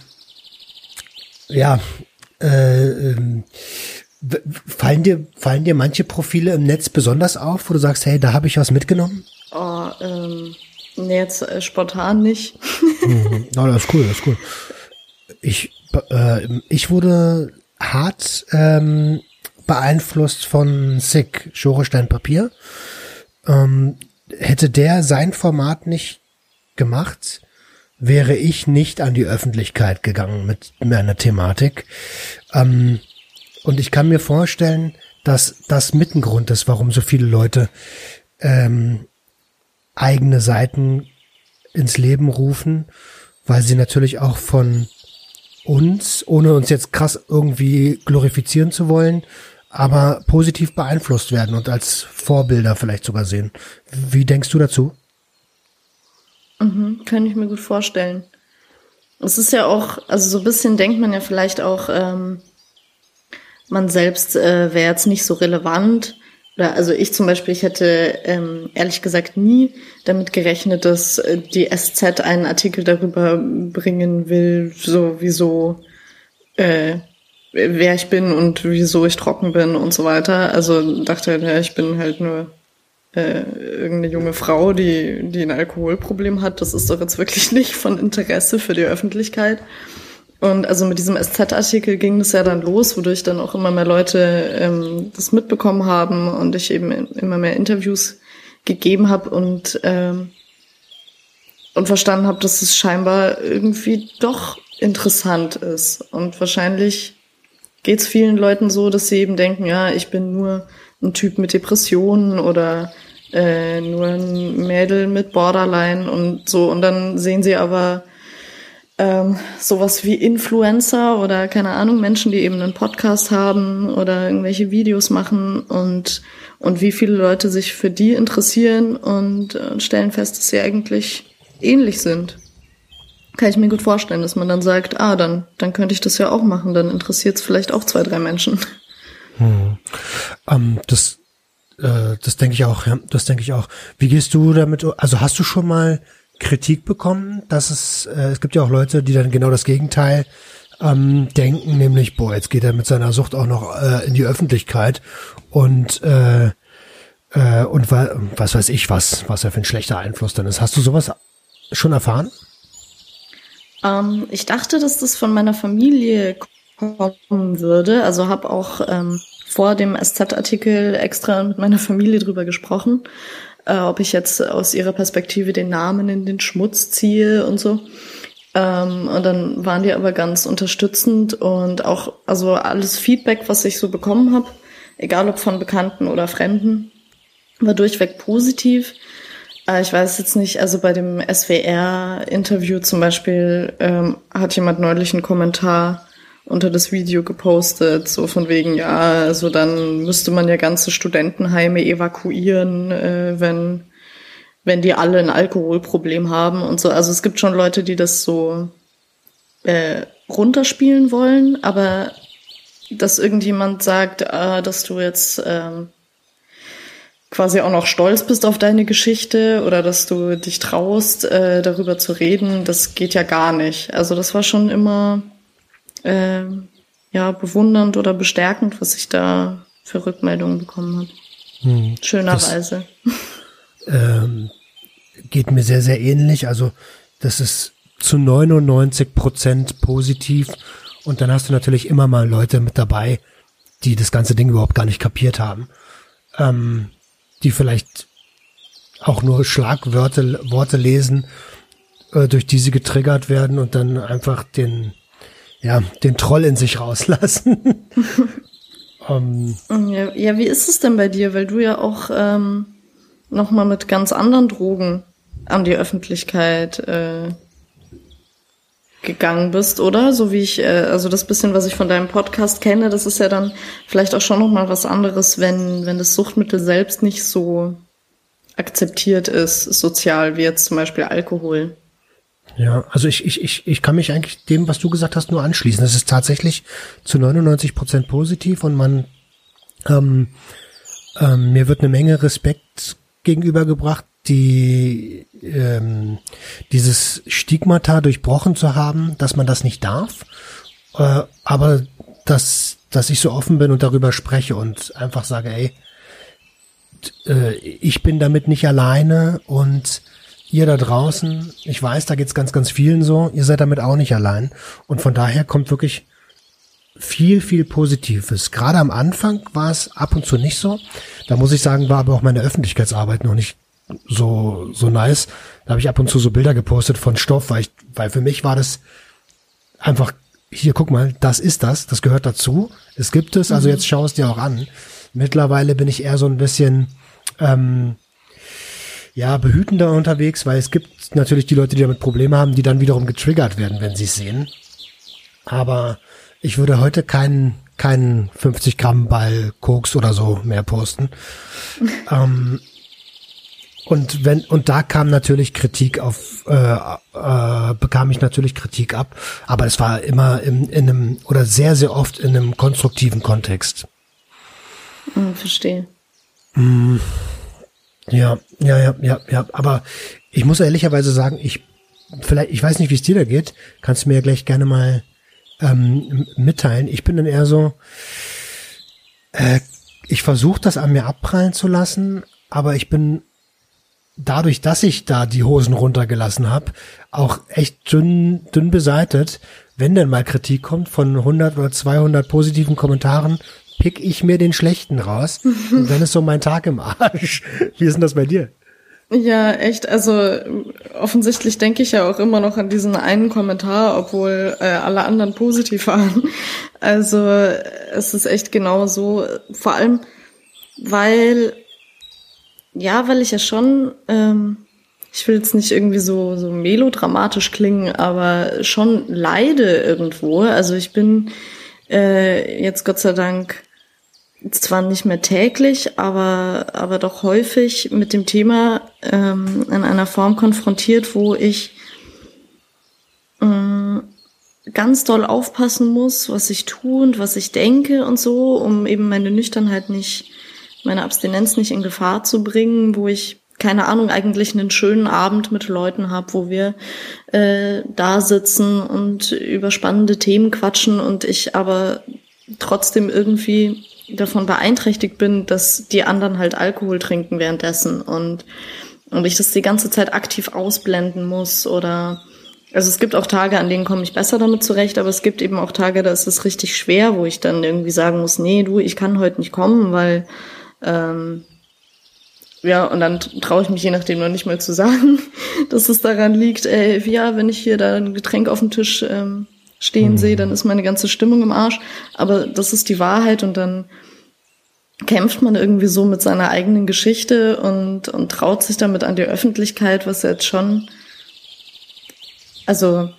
ja, äh, ähm, fallen dir fallen dir manche Profile im Netz besonders auf, wo du sagst, hey, da habe ich was mitgenommen? Oh, ähm, nee, jetzt äh, spontan nicht. mhm. [LAUGHS] oh, das ist cool, das ist cool. Ich äh, ich wurde hart ähm, beeinflusst von Sick, Schorestein Papier. Ähm, hätte der sein Format nicht gemacht, wäre ich nicht an die Öffentlichkeit gegangen mit meiner Thematik. Ähm, und ich kann mir vorstellen, dass das mit ist, warum so viele Leute ähm, eigene Seiten ins Leben rufen, weil sie natürlich auch von uns, ohne uns jetzt krass irgendwie glorifizieren zu wollen, aber positiv beeinflusst werden und als Vorbilder vielleicht sogar sehen. Wie denkst du dazu? Mhm, kann ich mir gut vorstellen. Es ist ja auch, also so ein bisschen denkt man ja vielleicht auch, ähm, man selbst äh, wäre jetzt nicht so relevant. Oder also ich zum Beispiel, ich hätte ähm, ehrlich gesagt nie damit gerechnet, dass äh, die SZ einen Artikel darüber bringen will, so wieso äh, wer ich bin und wieso ich trocken bin und so weiter. Also dachte, ja, ich bin halt nur äh, irgendeine junge Frau, die, die ein Alkoholproblem hat. Das ist doch jetzt wirklich [LAUGHS] nicht von Interesse für die Öffentlichkeit. Und also mit diesem SZ-Artikel ging das ja dann los, wodurch dann auch immer mehr Leute ähm, das mitbekommen haben und ich eben immer mehr Interviews gegeben habe und ähm, und verstanden habe, dass es scheinbar irgendwie doch interessant ist und wahrscheinlich geht es vielen Leuten so, dass sie eben denken, ja, ich bin nur ein Typ mit Depressionen oder äh, nur ein Mädel mit Borderline und so. Und dann sehen sie aber ähm, sowas wie Influencer oder keine Ahnung, Menschen, die eben einen Podcast haben oder irgendwelche Videos machen und, und wie viele Leute sich für die interessieren und äh, stellen fest, dass sie eigentlich ähnlich sind kann ich mir gut vorstellen, dass man dann sagt, ah, dann, dann könnte ich das ja auch machen, dann interessiert es vielleicht auch zwei, drei Menschen. Hm. Ähm, das, äh, das denke ich auch, ja, das denke ich auch. Wie gehst du damit, also hast du schon mal Kritik bekommen, dass es, äh, es gibt ja auch Leute, die dann genau das Gegenteil ähm, denken, nämlich, boah, jetzt geht er mit seiner Sucht auch noch äh, in die Öffentlichkeit und äh, äh, und was weiß ich was, was er für ein schlechter Einfluss dann ist. Hast du sowas schon erfahren? Ähm, ich dachte, dass das von meiner Familie kommen würde. Also habe auch ähm, vor dem SZ-Artikel extra mit meiner Familie drüber gesprochen, äh, ob ich jetzt aus ihrer Perspektive den Namen in den Schmutz ziehe und so. Ähm, und dann waren die aber ganz unterstützend und auch, also alles Feedback, was ich so bekommen habe, egal ob von Bekannten oder Fremden, war durchweg positiv. Äh, ich weiß jetzt nicht, also bei dem SWR-Interview zum Beispiel ähm, hat jemand neulich einen Kommentar unter das Video gepostet, so von wegen, ja, also dann müsste man ja ganze Studentenheime evakuieren, äh, wenn, wenn die alle ein Alkoholproblem haben und so. Also es gibt schon Leute, die das so äh, runterspielen wollen, aber dass irgendjemand sagt, äh, dass du jetzt ähm, quasi auch noch stolz bist auf deine Geschichte oder dass du dich traust, äh, darüber zu reden, das geht ja gar nicht. Also das war schon immer äh, ja bewundernd oder bestärkend, was ich da für Rückmeldungen bekommen habe. Hm, Schönerweise. Ähm, geht mir sehr, sehr ähnlich. Also das ist zu 99 Prozent positiv. Und dann hast du natürlich immer mal Leute mit dabei, die das ganze Ding überhaupt gar nicht kapiert haben. Ähm, die vielleicht auch nur Schlagwörter Worte lesen, äh, durch die sie getriggert werden und dann einfach den, ja, den Troll in sich rauslassen. um, [LAUGHS] ähm, ja, ja, wie ist es denn bei dir? Weil du ja auch ähm, noch mal mit ganz anderen Drogen an die Öffentlichkeit äh, gegangen bist, oder? So wie ich, äh, also das bisschen, was ich von deinem Podcast kenne, das ist ja dann vielleicht auch schon noch mal was anderes, wenn wenn das Suchtmittel selbst nicht so akzeptiert ist, sozial, wie jetzt zum Beispiel Alkohol. Ja, also ich, ich, ich, ich kann mich eigentlich dem, was du gesagt hast, nur anschließen. Das ist tatsächlich zu 99 Prozent positiv und man Ähm, ähm, mir wird eine Menge Respekt gegenübergebracht, die ähm, dieses Stigmata durchbrochen zu haben, dass man das nicht darf, äh, aber dass dass ich so offen bin und darüber spreche und einfach sage, ey, äh, ich bin damit nicht alleine und ihr da draußen, ich weiß, da geht's ganz, ganz vielen so, ihr seid damit auch nicht allein. Und von daher kommt wirklich viel, viel Positives. Gerade am Anfang war es ab und zu nicht so. Da muss ich sagen, war aber auch meine Öffentlichkeitsarbeit noch nicht so, so nice. Da habe ich ab und zu so Bilder gepostet von Stoff, weil ich, weil für mich war das einfach, hier, guck mal, das ist das, das gehört dazu. Es gibt es, also mhm. jetzt schau es dir auch an. Mittlerweile bin ich eher so ein bisschen, ähm, ja, behütender unterwegs, weil es gibt natürlich die Leute, die damit Probleme haben, die dann wiederum getriggert werden, wenn sie es sehen. Aber ich würde heute keinen keinen 50 Gramm Ball Koks oder so mehr posten. [LAUGHS] ähm, und wenn und da kam natürlich Kritik auf, äh, äh, bekam ich natürlich Kritik ab, aber es war immer in, in einem oder sehr sehr oft in einem konstruktiven Kontext. Hm, verstehe. Mm, ja, ja, ja, ja, ja. Aber ich muss ehrlicherweise sagen, ich vielleicht, ich weiß nicht, wie es dir da geht. Kannst du mir ja gleich gerne mal ähm, mitteilen. Ich bin dann eher so, äh, ich versuche das an mir abprallen zu lassen, aber ich bin dadurch, dass ich da die Hosen runtergelassen habe, auch echt dünn, dünn beseitet. Wenn denn mal Kritik kommt von 100 oder 200 positiven Kommentaren, pick ich mir den schlechten raus und dann ist so mein Tag im Arsch. [LAUGHS] Wie ist denn das bei dir? Ja, echt. Also offensichtlich denke ich ja auch immer noch an diesen einen Kommentar, obwohl äh, alle anderen positiv [LAUGHS] waren. Also es ist echt genau so. Vor allem, weil ja, weil ich ja schon, ähm, ich will jetzt nicht irgendwie so so melodramatisch klingen, aber schon leide irgendwo. Also ich bin äh, jetzt Gott sei Dank zwar nicht mehr täglich, aber, aber doch häufig mit dem Thema ähm, in einer Form konfrontiert, wo ich ähm, ganz doll aufpassen muss, was ich tue und was ich denke und so, um eben meine Nüchternheit nicht, meine Abstinenz nicht in Gefahr zu bringen, wo ich keine Ahnung, eigentlich einen schönen Abend mit Leuten habe, wo wir äh, da sitzen und über spannende Themen quatschen und ich aber trotzdem irgendwie davon beeinträchtigt bin, dass die anderen halt Alkohol trinken währenddessen und, und ich das die ganze Zeit aktiv ausblenden muss oder also es gibt auch Tage, an denen komme ich besser damit zurecht, aber es gibt eben auch Tage, da ist es richtig schwer, wo ich dann irgendwie sagen muss, nee, du, ich kann heute nicht kommen, weil ähm, ja, und dann traue ich mich je nachdem noch nicht mal zu sagen, [LAUGHS] dass es daran liegt, ey, ja, wenn ich hier da ein Getränk auf dem Tisch ähm, stehen sehe, dann ist meine ganze Stimmung im Arsch. Aber das ist die Wahrheit und dann kämpft man irgendwie so mit seiner eigenen Geschichte und, und traut sich damit an die Öffentlichkeit, was jetzt schon, also,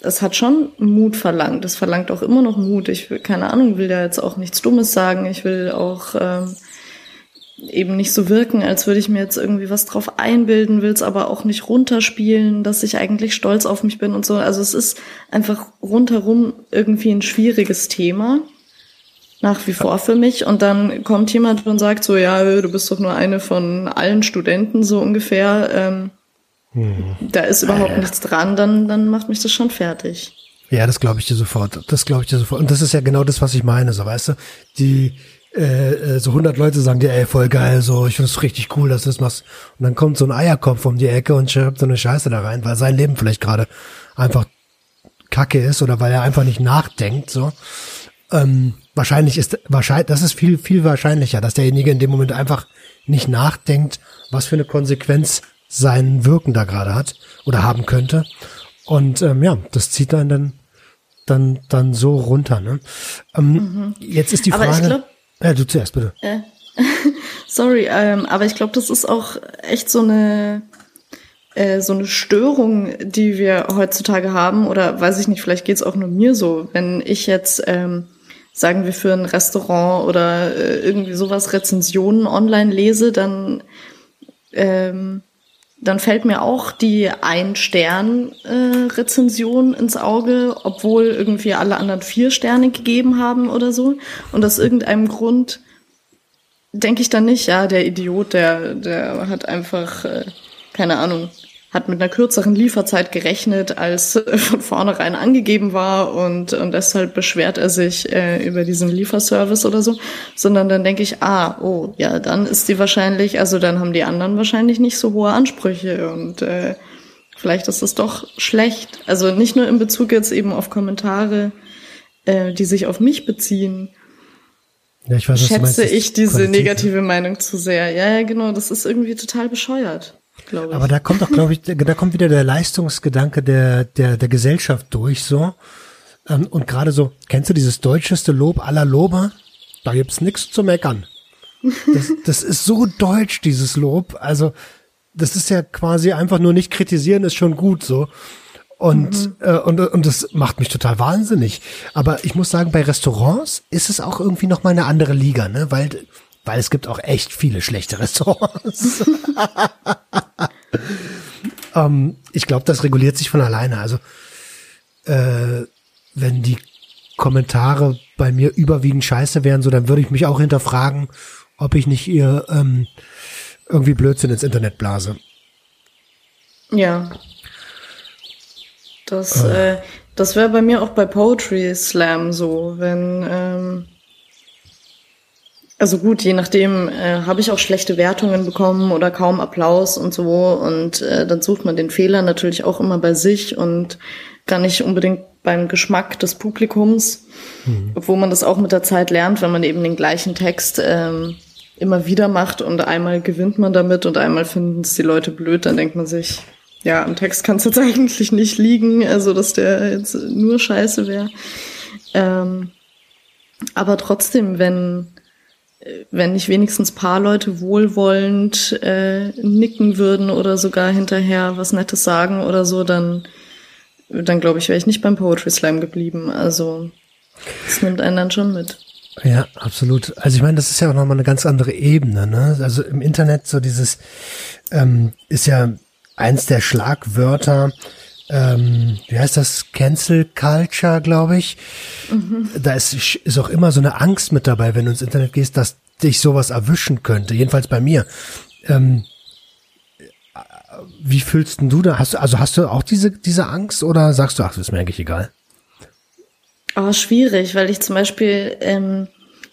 es hat schon Mut verlangt. Es verlangt auch immer noch Mut. Ich will, keine Ahnung, will ja jetzt auch nichts Dummes sagen. Ich will auch ähm, eben nicht so wirken, als würde ich mir jetzt irgendwie was drauf einbilden, will es aber auch nicht runterspielen, dass ich eigentlich stolz auf mich bin und so. Also es ist einfach rundherum irgendwie ein schwieriges Thema. Nach wie vor für mich. Und dann kommt jemand und sagt so, ja, du bist doch nur eine von allen Studenten, so ungefähr. Ähm, hm. Da ist überhaupt äh. nichts dran, dann, dann macht mich das schon fertig. Ja, das glaube ich dir sofort. Das glaube ich dir sofort. Und das ist ja genau das, was ich meine, so weißt du. Die, äh, äh, so 100 Leute sagen dir, ey, voll geil, so, ich finde es richtig cool, dass du das machst. Und dann kommt so ein Eierkopf um die Ecke und schreibt so eine Scheiße da rein, weil sein Leben vielleicht gerade einfach kacke ist oder weil er einfach nicht nachdenkt, so. Ähm, wahrscheinlich ist, wahrscheinlich, das ist viel, viel wahrscheinlicher, dass derjenige in dem Moment einfach nicht nachdenkt, was für eine Konsequenz sein Wirken da gerade hat oder haben könnte. Und ähm, ja, das zieht dann dann dann dann so runter. Ne? Ähm, mhm. Jetzt ist die Frage. Ja, du zuerst bitte. Äh, [LAUGHS] sorry, ähm, aber ich glaube, das ist auch echt so eine äh, so eine Störung, die wir heutzutage haben. Oder weiß ich nicht, vielleicht geht's auch nur mir so. Wenn ich jetzt, ähm, sagen wir, für ein Restaurant oder äh, irgendwie sowas Rezensionen online lese, dann ähm, dann fällt mir auch die Ein-Stern-Rezension äh, ins Auge, obwohl irgendwie alle anderen vier Sterne gegeben haben oder so. Und aus irgendeinem Grund denke ich dann nicht, ja, der Idiot, der, der hat einfach, äh, keine Ahnung, hat mit einer kürzeren Lieferzeit gerechnet, als äh, von vornherein angegeben war und, und deshalb beschwert er sich äh, über diesen Lieferservice oder so, sondern dann denke ich, ah, oh, ja, dann ist die wahrscheinlich, also dann haben die anderen wahrscheinlich nicht so hohe Ansprüche und äh, vielleicht ist es doch schlecht. Also nicht nur in Bezug jetzt eben auf Kommentare, äh, die sich auf mich beziehen, ja, ich weiß, schätze ich diese negative Meinung zu sehr. Ja, ja, genau, das ist irgendwie total bescheuert glaube ich. Aber da kommt doch, glaube ich, da kommt wieder der Leistungsgedanke der, der, der Gesellschaft durch, so. Ähm, und gerade so, kennst du dieses deutscheste Lob aller Lober? Da gibt's nichts zu meckern. Das, das ist so deutsch, dieses Lob. Also, das ist ja quasi einfach nur nicht kritisieren, ist schon gut, so. Und, mhm. äh, und, und das macht mich total wahnsinnig. Aber ich muss sagen, bei Restaurants ist es auch irgendwie noch mal eine andere Liga, ne? Weil weil es gibt auch echt viele schlechte Restaurants. [LAUGHS] [LAUGHS] ähm, ich glaube, das reguliert sich von alleine. Also äh, wenn die Kommentare bei mir überwiegend scheiße wären, so dann würde ich mich auch hinterfragen, ob ich nicht ihr ähm, irgendwie Blödsinn ins Internet blase. Ja. Das, äh. äh das wäre bei mir auch bei Poetry Slam so, wenn ähm, also gut, je nachdem äh, habe ich auch schlechte Wertungen bekommen oder kaum Applaus und so. Und äh, dann sucht man den Fehler natürlich auch immer bei sich und gar nicht unbedingt beim Geschmack des Publikums, mhm. obwohl man das auch mit der Zeit lernt, wenn man eben den gleichen Text ähm, immer wieder macht und einmal gewinnt man damit und einmal finden es die Leute blöd, dann denkt man sich, ja, am Text kann es jetzt [LAUGHS] eigentlich nicht liegen, also dass der jetzt nur scheiße wäre. Ähm, aber trotzdem, wenn wenn nicht wenigstens paar Leute wohlwollend äh, nicken würden oder sogar hinterher was Nettes sagen oder so, dann, dann glaube ich, wäre ich nicht beim Poetry Slam geblieben. Also das nimmt einen dann schon mit. Ja, absolut. Also ich meine, das ist ja auch nochmal eine ganz andere Ebene. Ne? Also im Internet so dieses ähm, ist ja eins der Schlagwörter, ähm, wie heißt das, Cancel Culture, glaube ich. Mhm. Da ist, ist auch immer so eine Angst mit dabei, wenn du ins Internet gehst, dass dich sowas erwischen könnte. Jedenfalls bei mir. Ähm, wie fühlst denn du da? Hast du, also hast du auch diese, diese Angst oder sagst du, ach, das ist mir eigentlich egal? Oh, schwierig, weil ich zum Beispiel ähm,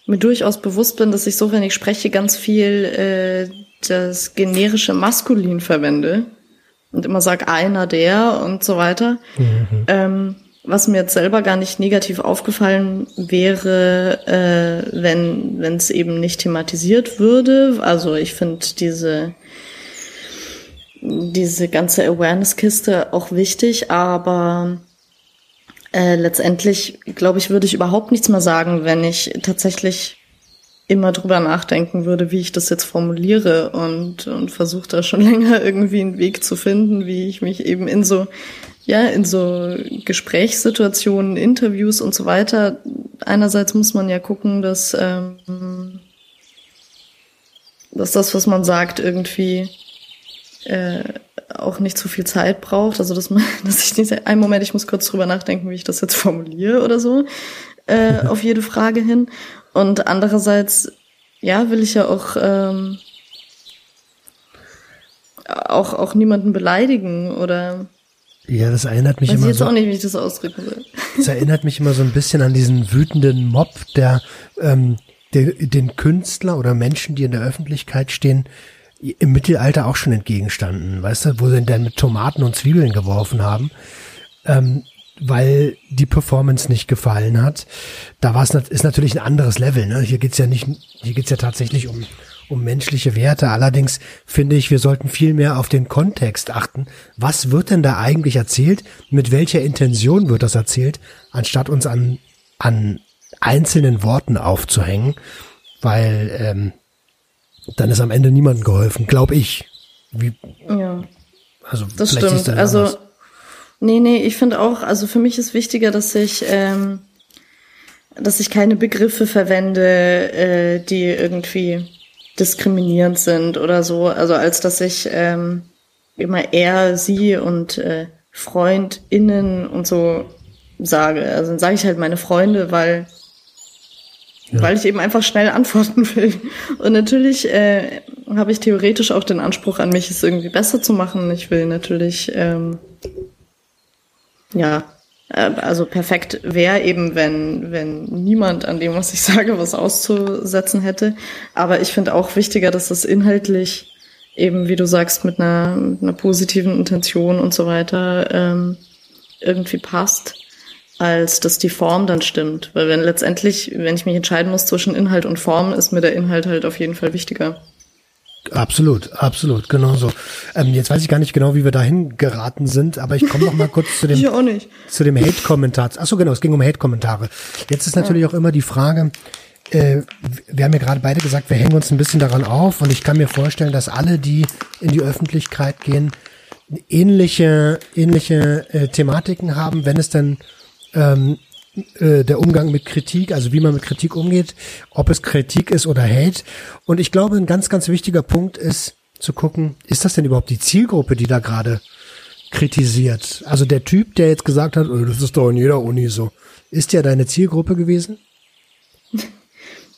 mir durchaus bewusst bin, dass ich so, wenn ich spreche, ganz viel äh, das generische Maskulin verwende und immer sag einer der und so weiter. Mhm. Ähm, was mir jetzt selber gar nicht negativ aufgefallen wäre, äh, wenn wenn es eben nicht thematisiert würde. Also ich finde diese diese ganze Awareness-Kiste auch wichtig, aber äh, letztendlich glaube ich würde ich überhaupt nichts mehr sagen, wenn ich tatsächlich immer drüber nachdenken würde, wie ich das jetzt formuliere und, und versuche da schon [LAUGHS] länger irgendwie einen Weg zu finden, wie ich mich eben in so, ja, in so Gesprächssituationen, Interviews und so weiter. Einerseits muss man ja gucken, dass, ähm, dass das, was man sagt, irgendwie äh, auch nicht zu viel Zeit braucht. Also dass man, [LAUGHS] dass ich nicht, einen Moment, ich muss kurz drüber nachdenken, wie ich das jetzt formuliere oder so, äh, auf jede Frage hin. Und andererseits, ja, will ich ja auch, ähm, auch, auch niemanden beleidigen oder. Ja, das erinnert mich weiß immer. Ich jetzt so, auch nicht, wie ich das ausdrücken will. [LAUGHS] Das erinnert mich immer so ein bisschen an diesen wütenden Mob, der, ähm, der den Künstler oder Menschen, die in der Öffentlichkeit stehen, im Mittelalter auch schon entgegenstanden, weißt du, wo sie dann mit Tomaten und Zwiebeln geworfen haben. Ähm, weil die Performance nicht gefallen hat. Da war es ist natürlich ein anderes Level. Ne? Hier geht's ja nicht, hier geht's ja tatsächlich um um menschliche Werte. Allerdings finde ich, wir sollten viel mehr auf den Kontext achten. Was wird denn da eigentlich erzählt? Mit welcher Intention wird das erzählt, anstatt uns an an einzelnen Worten aufzuhängen? Weil ähm, dann ist am Ende niemandem geholfen, glaube ich. Wie, ja, also das stimmt. Also anders. Nee, nee, ich finde auch, also für mich ist wichtiger, dass ich, ähm, dass ich keine Begriffe verwende, äh, die irgendwie diskriminierend sind oder so. Also als dass ich ähm, immer er, sie und äh, FreundInnen und so sage. Also dann sage ich halt meine Freunde, weil ja. weil ich eben einfach schnell antworten will. Und natürlich äh, habe ich theoretisch auch den Anspruch an mich, es irgendwie besser zu machen. Ich will natürlich, ähm, ja, äh, also perfekt wäre eben, wenn, wenn niemand an dem, was ich sage, was auszusetzen hätte. Aber ich finde auch wichtiger, dass das inhaltlich eben, wie du sagst, mit einer, mit einer positiven Intention und so weiter ähm, irgendwie passt als dass die Form dann stimmt. Weil wenn letztendlich, wenn ich mich entscheiden muss zwischen Inhalt und Form, ist mir der Inhalt halt auf jeden Fall wichtiger. Absolut, absolut, genau so. Ähm, jetzt weiß ich gar nicht genau, wie wir dahin geraten sind, aber ich komme noch mal kurz zu [LAUGHS] dem, zu dem Hate-Kommentar. Achso, genau, es ging um Hate-Kommentare. Jetzt ist natürlich ja. auch immer die Frage, äh, wir haben ja gerade beide gesagt, wir hängen uns ein bisschen daran auf und ich kann mir vorstellen, dass alle, die in die Öffentlichkeit gehen, ähnliche, ähnliche äh, Thematiken haben, wenn es dann ähm, äh, der Umgang mit Kritik, also wie man mit Kritik umgeht, ob es Kritik ist oder Hate. Und ich glaube, ein ganz, ganz wichtiger Punkt ist zu gucken, ist das denn überhaupt die Zielgruppe, die da gerade kritisiert? Also der Typ, der jetzt gesagt hat, oh, das ist doch in jeder Uni so, ist der deine Zielgruppe gewesen?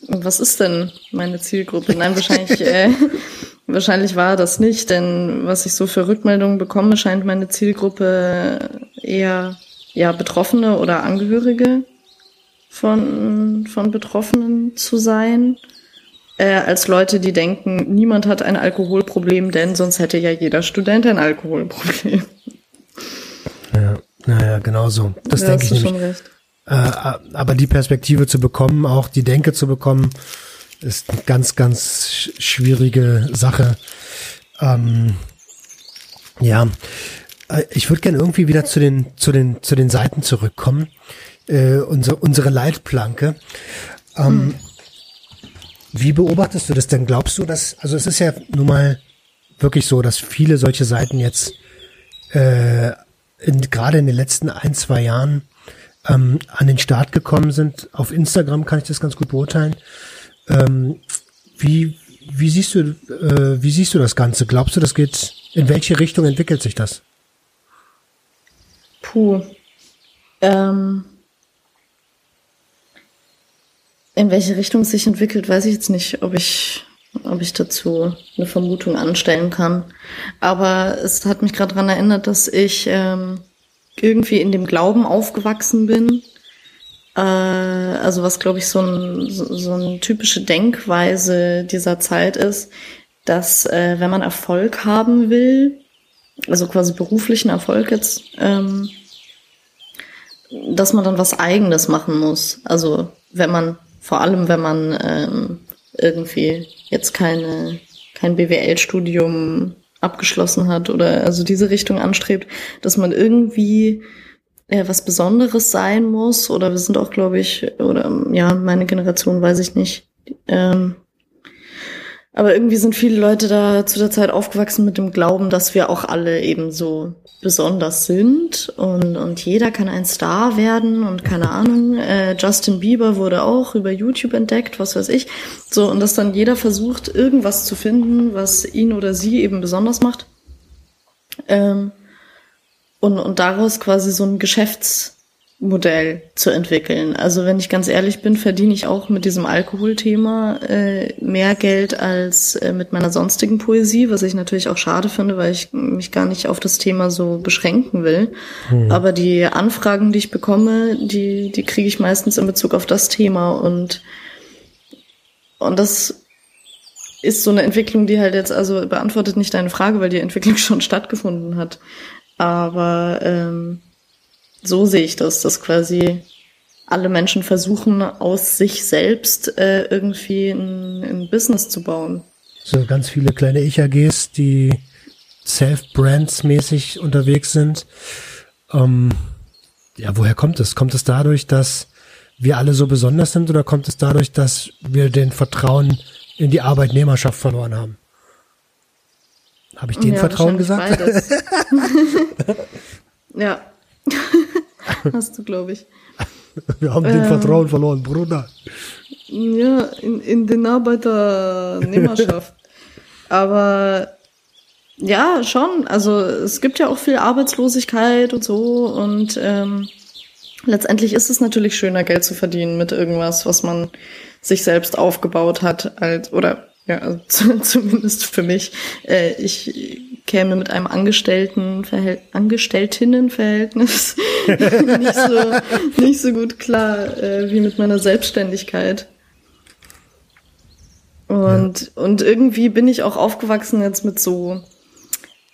Was ist denn meine Zielgruppe? Nein, wahrscheinlich, äh, [LAUGHS] wahrscheinlich war das nicht, denn was ich so für Rückmeldungen bekomme, scheint meine Zielgruppe eher ja, Betroffene oder Angehörige von, von Betroffenen zu sein, äh, als Leute, die denken, niemand hat ein Alkoholproblem, denn sonst hätte ja jeder Student ein Alkoholproblem. Ja, naja, genau so. Das ja, denke ich nämlich. Recht. Äh, aber die Perspektive zu bekommen, auch die Denke zu bekommen, ist eine ganz, ganz schwierige Sache. Ähm, ja, ich würde gerne irgendwie wieder zu den, zu den, zu den Seiten zurückkommen. Äh, unsere, unsere Leitplanke. Ähm, hm. Wie beobachtest du das denn? Glaubst du, dass, also es ist ja nun mal wirklich so, dass viele solche Seiten jetzt äh, in, gerade in den letzten ein, zwei Jahren ähm, an den Start gekommen sind. Auf Instagram kann ich das ganz gut beurteilen. Ähm, wie, wie siehst du, äh, wie siehst du das Ganze? Glaubst du, das geht, in welche Richtung entwickelt sich das? Puh. Ähm, in welche Richtung es sich entwickelt, weiß ich jetzt nicht, ob ich, ob ich dazu eine Vermutung anstellen kann. Aber es hat mich gerade daran erinnert, dass ich ähm, irgendwie in dem Glauben aufgewachsen bin. Äh, also was, glaube ich, so, ein, so, so eine typische Denkweise dieser Zeit ist, dass äh, wenn man Erfolg haben will, also quasi beruflichen Erfolg jetzt, ähm, dass man dann was Eigenes machen muss. Also wenn man, vor allem wenn man ähm, irgendwie jetzt keine, kein BWL-Studium abgeschlossen hat oder also diese Richtung anstrebt, dass man irgendwie äh, was Besonderes sein muss. Oder wir sind auch, glaube ich, oder ja, meine Generation weiß ich nicht, ähm, aber irgendwie sind viele Leute da zu der Zeit aufgewachsen mit dem Glauben, dass wir auch alle eben so besonders sind und, und jeder kann ein Star werden und keine Ahnung. Äh, Justin Bieber wurde auch über YouTube entdeckt, was weiß ich. So, und dass dann jeder versucht, irgendwas zu finden, was ihn oder sie eben besonders macht. Ähm, und, und daraus quasi so ein Geschäfts- Modell zu entwickeln. Also wenn ich ganz ehrlich bin, verdiene ich auch mit diesem Alkoholthema äh, mehr Geld als äh, mit meiner sonstigen Poesie, was ich natürlich auch schade finde, weil ich mich gar nicht auf das Thema so beschränken will. Hm. Aber die Anfragen, die ich bekomme, die, die kriege ich meistens in Bezug auf das Thema und und das ist so eine Entwicklung, die halt jetzt also beantwortet nicht deine Frage, weil die Entwicklung [LAUGHS] schon stattgefunden hat. Aber ähm, so sehe ich das, dass quasi alle Menschen versuchen, aus sich selbst äh, irgendwie ein, ein Business zu bauen. So ganz viele kleine Ich-AGs, die Self-Brands mäßig unterwegs sind. Ähm, ja, woher kommt es? Kommt es dadurch, dass wir alle so besonders sind oder kommt es dadurch, dass wir den Vertrauen in die Arbeitnehmerschaft verloren haben? Habe ich den ja, Vertrauen gesagt? [LAUGHS] [LAUGHS] ja. [LAUGHS] Hast du, glaube ich. Wir haben den ähm, Vertrauen verloren, Bruder. Ja, in, in den Arbeiternehmerschaft. Aber Ja, schon. Also es gibt ja auch viel Arbeitslosigkeit und so und ähm, letztendlich ist es natürlich schöner, Geld zu verdienen mit irgendwas, was man sich selbst aufgebaut hat, als oder ja, also [LAUGHS] zumindest für mich. Äh, ich käme mit einem Angestellten Angestelltinnenverhältnis [LAUGHS] nicht, so, nicht so gut klar äh, wie mit meiner Selbstständigkeit. Und, ja. und irgendwie bin ich auch aufgewachsen jetzt mit so,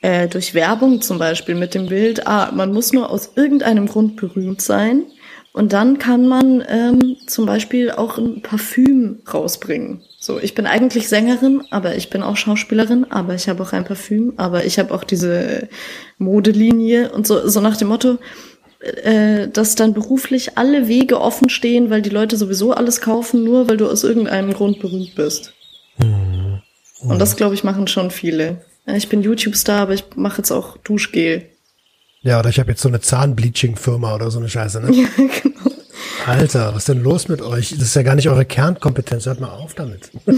äh, durch Werbung zum Beispiel, mit dem Bild, ah, man muss nur aus irgendeinem Grund berühmt sein und dann kann man ähm, zum Beispiel auch ein Parfüm rausbringen. So, ich bin eigentlich Sängerin, aber ich bin auch Schauspielerin, aber ich habe auch ein Parfüm, aber ich habe auch diese Modelinie und so, so nach dem Motto, äh, dass dann beruflich alle Wege offen stehen, weil die Leute sowieso alles kaufen, nur weil du aus irgendeinem Grund berühmt bist. Mhm. Und das, glaube ich, machen schon viele. Ich bin YouTube-Star, aber ich mache jetzt auch Duschgel. Ja, oder ich habe jetzt so eine Zahnbleaching-Firma oder so eine Scheiße, ne? [LAUGHS] Ja, genau. Alter, was ist denn los mit euch? Das ist ja gar nicht eure Kernkompetenz. Hört mal auf damit. [LAUGHS]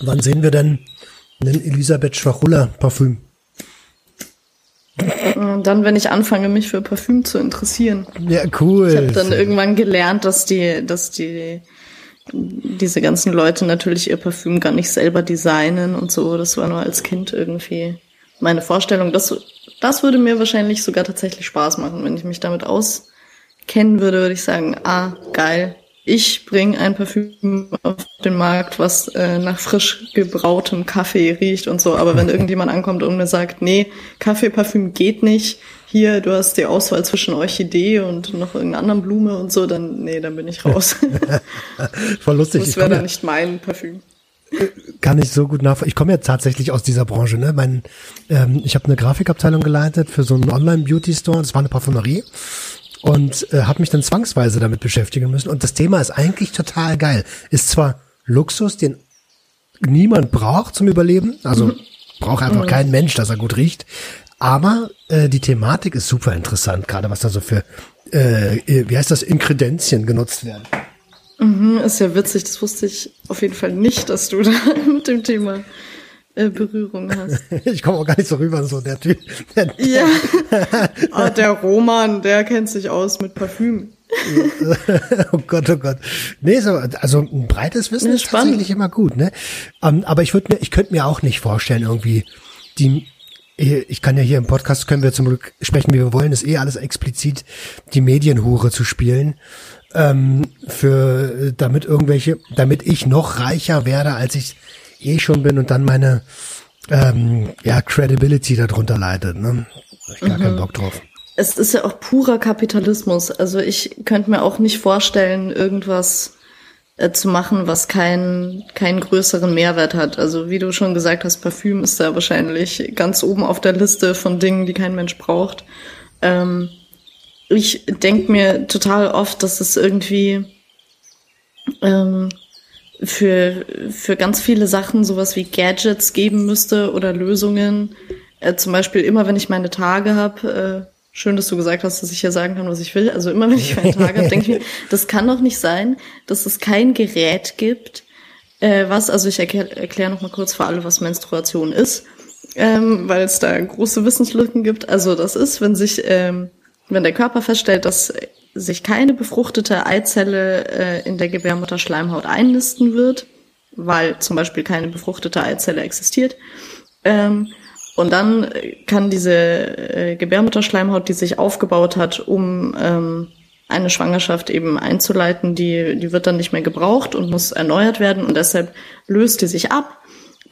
Wann sehen wir denn einen Elisabeth Schwachulla Parfüm? Dann, wenn ich anfange, mich für Parfüm zu interessieren. Ja, cool. Ich habe dann irgendwann gelernt, dass die, dass die diese ganzen Leute natürlich ihr Parfüm gar nicht selber designen und so. Das war nur als Kind irgendwie meine Vorstellung. Das, das würde mir wahrscheinlich sogar tatsächlich Spaß machen, wenn ich mich damit auskennen würde, würde ich sagen, ah, geil. Ich bringe ein Parfüm auf den Markt, was äh, nach frisch gebrautem Kaffee riecht und so. Aber wenn [LAUGHS] irgendjemand ankommt und mir sagt, nee, Kaffeeparfüm geht nicht, hier, du hast die Auswahl zwischen Orchidee und noch irgendeiner anderen Blume und so, dann, nee, dann bin ich [LAUGHS] raus. [LAUGHS] Voll lustig. Das wäre dann nicht mein Parfüm. Kann ich so gut nachvollziehen. Ich komme ja tatsächlich aus dieser Branche. Ne? Mein, ähm, ich habe eine Grafikabteilung geleitet für so einen Online-Beauty-Store. Das war eine Parfümerie und äh, habe mich dann zwangsweise damit beschäftigen müssen. Und das Thema ist eigentlich total geil. Ist zwar Luxus, den niemand braucht zum Überleben, also mhm. braucht einfach mhm. kein Mensch, dass er gut riecht. Aber äh, die Thematik ist super interessant, gerade was da so für, äh, wie heißt das, Inkredenzien genutzt werden. Mhm, ist ja witzig, das wusste ich auf jeden Fall nicht, dass du [LAUGHS] da mit dem Thema äh, Berührung hast. [LAUGHS] Ich komme auch gar nicht so rüber, so der Typ. Der, ja. [LAUGHS] ah, der Roman, der kennt sich aus mit Parfüm. [LAUGHS] oh Gott, oh Gott. Nee, so, also ein breites Wissen ist, ist tatsächlich immer gut, ne? Um, ähm, aber ich würde mir, ich könnte mir auch nicht vorstellen, irgendwie die ich kann ja hier im Podcast, können wir zum Glück sprechen, wie wir wollen, ist eh alles explizit, die Medienhure zu spielen ähm, für damit irgendwelche, damit ich noch reicher werde, als ich eh schon bin und dann meine ähm, ja Credibility darunter leidet. Ne? Hab ich gar mhm. keinen Bock drauf. Es ist ja auch purer Kapitalismus. Also ich könnte mir auch nicht vorstellen, irgendwas äh, zu machen, was keinen keinen größeren Mehrwert hat. Also wie du schon gesagt hast, Parfüm ist da wahrscheinlich ganz oben auf der Liste von Dingen, die kein Mensch braucht. Ähm, ich denke mir total oft, dass es irgendwie ähm, für, für ganz viele Sachen sowas wie Gadgets geben müsste oder Lösungen. Äh, zum Beispiel immer, wenn ich meine Tage habe, äh, schön, dass du gesagt hast, dass ich hier sagen kann, was ich will. Also immer, wenn ich meine Tage habe, denke ich mir, [LAUGHS] das kann doch nicht sein, dass es kein Gerät gibt, äh, was, also ich erkläre erklär noch mal kurz für alle, was Menstruation ist, ähm, weil es da große Wissenslücken gibt. Also das ist, wenn sich ähm, wenn der Körper feststellt, dass sich keine befruchtete Eizelle äh, in der Gebärmutterschleimhaut einnisten wird, weil zum Beispiel keine befruchtete Eizelle existiert, ähm, und dann kann diese äh, Gebärmutterschleimhaut, die sich aufgebaut hat, um ähm, eine Schwangerschaft eben einzuleiten, die, die wird dann nicht mehr gebraucht und muss erneuert werden. Und deshalb löst die sich ab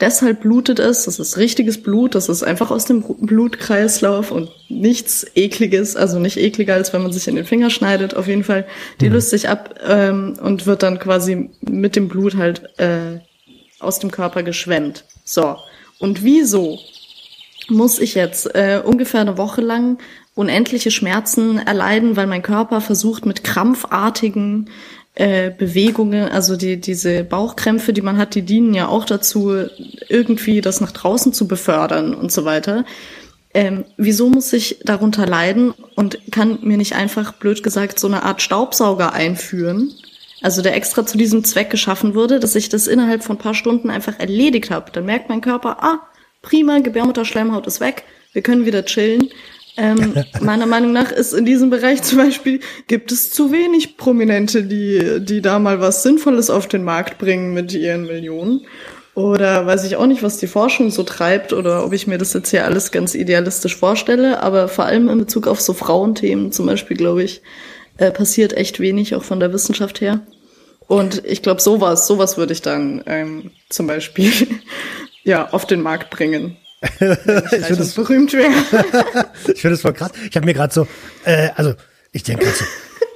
Deshalb blutet es, das ist richtiges Blut, das ist einfach aus dem Blutkreislauf und nichts ekliges, also nicht ekliger, als wenn man sich in den Finger schneidet, auf jeden Fall. Die mhm. löst sich ab ähm, und wird dann quasi mit dem Blut halt äh, aus dem Körper geschwemmt. So. Und wieso muss ich jetzt äh, ungefähr eine Woche lang unendliche Schmerzen erleiden, weil mein Körper versucht mit krampfartigen äh, Bewegungen, also die, diese Bauchkrämpfe, die man hat, die dienen ja auch dazu, irgendwie das nach draußen zu befördern und so weiter. Ähm, wieso muss ich darunter leiden und kann mir nicht einfach, blöd gesagt, so eine Art Staubsauger einführen, Also der extra zu diesem Zweck geschaffen wurde, dass ich das innerhalb von ein paar Stunden einfach erledigt habe. Dann merkt mein Körper, ah, prima, Gebärmutterschleimhaut ist weg, wir können wieder chillen. Ähm, meiner Meinung nach ist in diesem Bereich zum Beispiel, gibt es zu wenig Prominente, die, die da mal was Sinnvolles auf den Markt bringen mit ihren Millionen. Oder weiß ich auch nicht, was die Forschung so treibt oder ob ich mir das jetzt hier alles ganz idealistisch vorstelle. Aber vor allem in Bezug auf so Frauenthemen zum Beispiel, glaube ich, äh, passiert echt wenig, auch von der Wissenschaft her. Und ich glaube, sowas, sowas würde ich dann ähm, zum Beispiel [LAUGHS] ja auf den Markt bringen. [LAUGHS] ich finde das berühmt wäre. [LAUGHS] ich finde das voll krass. Ich habe mir gerade so, äh, also ich denke gerade so,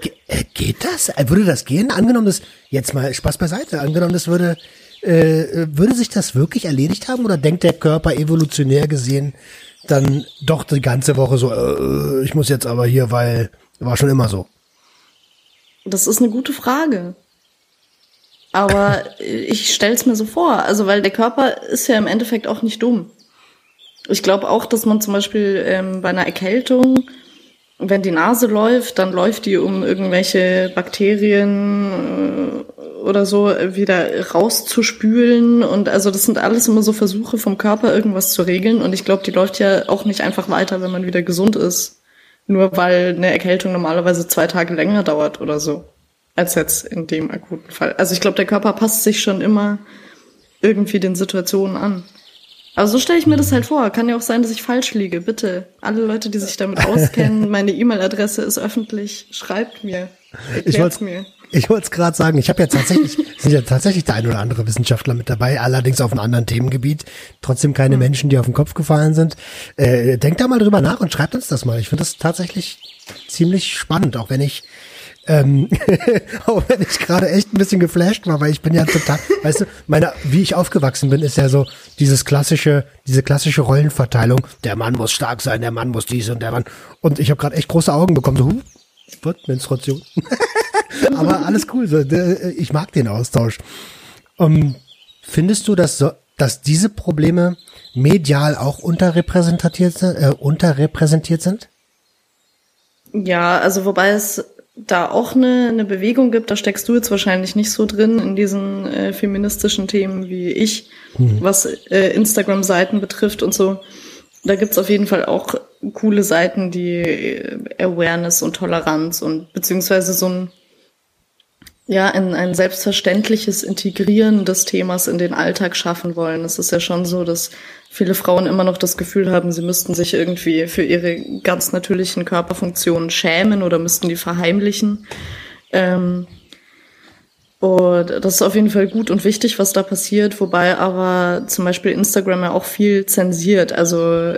ge äh, geht das? Äh, würde das gehen? Angenommen, das jetzt mal Spaß beiseite. Angenommen, das würde äh, würde sich das wirklich erledigt haben oder denkt der Körper evolutionär gesehen dann doch die ganze Woche so, äh, ich muss jetzt aber hier, weil war schon immer so? Das ist eine gute Frage. Aber [LAUGHS] ich stell's mir so vor, also weil der Körper ist ja im Endeffekt auch nicht dumm. Ich glaube auch, dass man zum Beispiel ähm, bei einer Erkältung wenn die Nase läuft, dann läuft die, um irgendwelche Bakterien äh, oder so wieder rauszuspülen. Und also das sind alles immer so Versuche vom Körper, irgendwas zu regeln. Und ich glaube, die läuft ja auch nicht einfach weiter, wenn man wieder gesund ist. Nur weil eine Erkältung normalerweise zwei Tage länger dauert oder so. Als jetzt in dem akuten Fall. Also ich glaube, der Körper passt sich schon immer irgendwie den Situationen an. Also so stelle ich mir das halt vor. Kann ja auch sein, dass ich falsch liege. Bitte, alle Leute, die sich damit auskennen, [LAUGHS] meine E-Mail-Adresse ist öffentlich. Schreibt mir. Ich wollte mir. Ich wollte es gerade sagen, ich habe ja tatsächlich, [LAUGHS] sind ja tatsächlich der ein oder andere Wissenschaftler mit dabei, allerdings auf einem anderen Themengebiet. Trotzdem keine hm. Menschen, die auf den Kopf gefallen sind. Äh, denkt da mal drüber nach und schreibt uns das mal. Ich finde das tatsächlich ziemlich spannend, auch wenn ich ähm, [LAUGHS] auch wenn ich gerade echt ein bisschen geflasht war, weil ich bin ja total, [LAUGHS] weißt du, meine, wie ich aufgewachsen bin, ist ja so dieses klassische, diese klassische Rollenverteilung. Der Mann muss stark sein, der Mann muss dies und der Mann. Und ich habe gerade echt große Augen bekommen, so, huh, wird Menstruation. [LAUGHS] Aber alles cool, so, ich mag den Austausch. Um, ähm, findest du, dass, so, dass diese Probleme medial auch unterrepräsentiert, äh, unterrepräsentiert sind? Ja, also wobei es da auch eine, eine Bewegung gibt, da steckst du jetzt wahrscheinlich nicht so drin in diesen äh, feministischen Themen wie ich, hm. was äh, Instagram-Seiten betrifft und so. Da gibt's auf jeden Fall auch coole Seiten, die äh, Awareness und Toleranz und beziehungsweise so ein ja, ein, ein selbstverständliches Integrieren des Themas in den Alltag schaffen wollen. Es ist ja schon so, dass viele Frauen immer noch das Gefühl haben, sie müssten sich irgendwie für ihre ganz natürlichen Körperfunktionen schämen oder müssten die verheimlichen. Ähm, und das ist auf jeden Fall gut und wichtig, was da passiert, wobei aber zum Beispiel Instagram ja auch viel zensiert. Also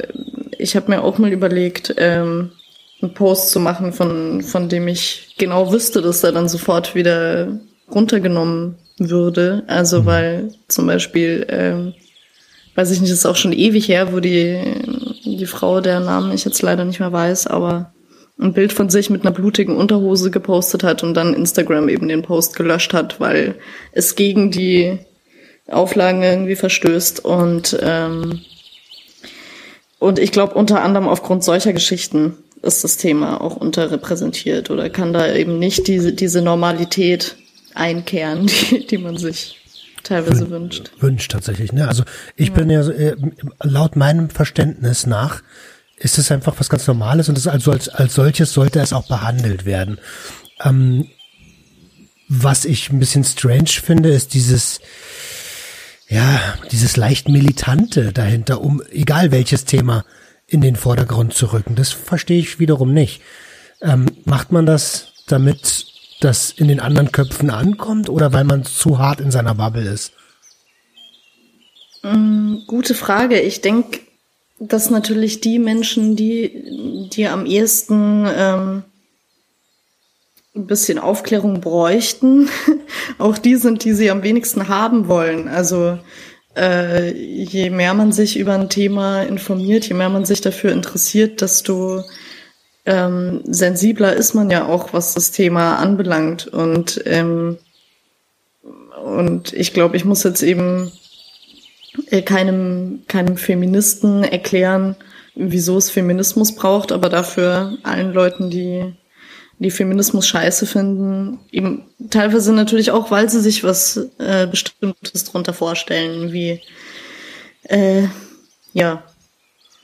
ich habe mir auch mal überlegt, ähm, einen Post zu machen, von, von dem ich genau wüsste, dass er dann sofort wieder runtergenommen würde. Also mhm. weil zum Beispiel ähm, weiß ich nicht, das ist auch schon ewig her, wo die, die Frau, der Namen ich jetzt leider nicht mehr weiß, aber ein Bild von sich mit einer blutigen Unterhose gepostet hat und dann Instagram eben den Post gelöscht hat, weil es gegen die Auflagen irgendwie verstößt und ähm, und ich glaube unter anderem aufgrund solcher Geschichten ist das Thema auch unterrepräsentiert oder kann da eben nicht diese diese Normalität einkehren, [LAUGHS] die, die man sich teilweise wünscht. Wünscht tatsächlich, ne? Also ich ja. bin ja äh, laut meinem Verständnis nach ist es einfach was ganz Normales und es also als, als solches sollte es auch behandelt werden. Ähm, was ich ein bisschen strange finde, ist dieses, ja, dieses leicht militante dahinter, um egal welches Thema in den Vordergrund zu rücken. Das verstehe ich wiederum nicht. Ähm, macht man das, damit das in den anderen Köpfen ankommt oder weil man zu hart in seiner Bubble ist? Mm, gute Frage. Ich denke, dass natürlich die Menschen, die, die am ehesten ähm, ein bisschen Aufklärung bräuchten, [LAUGHS] auch die sind, die sie am wenigsten haben wollen. Also äh, je mehr man sich über ein Thema informiert, je mehr man sich dafür interessiert, desto ähm, sensibler ist man ja auch, was das Thema anbelangt. Und, ähm, und ich glaube, ich muss jetzt eben äh, keinem, keinem Feministen erklären, wieso es Feminismus braucht, aber dafür allen Leuten, die die Feminismus scheiße finden, eben teilweise natürlich auch, weil sie sich was äh, Bestimmtes drunter vorstellen, wie äh, ja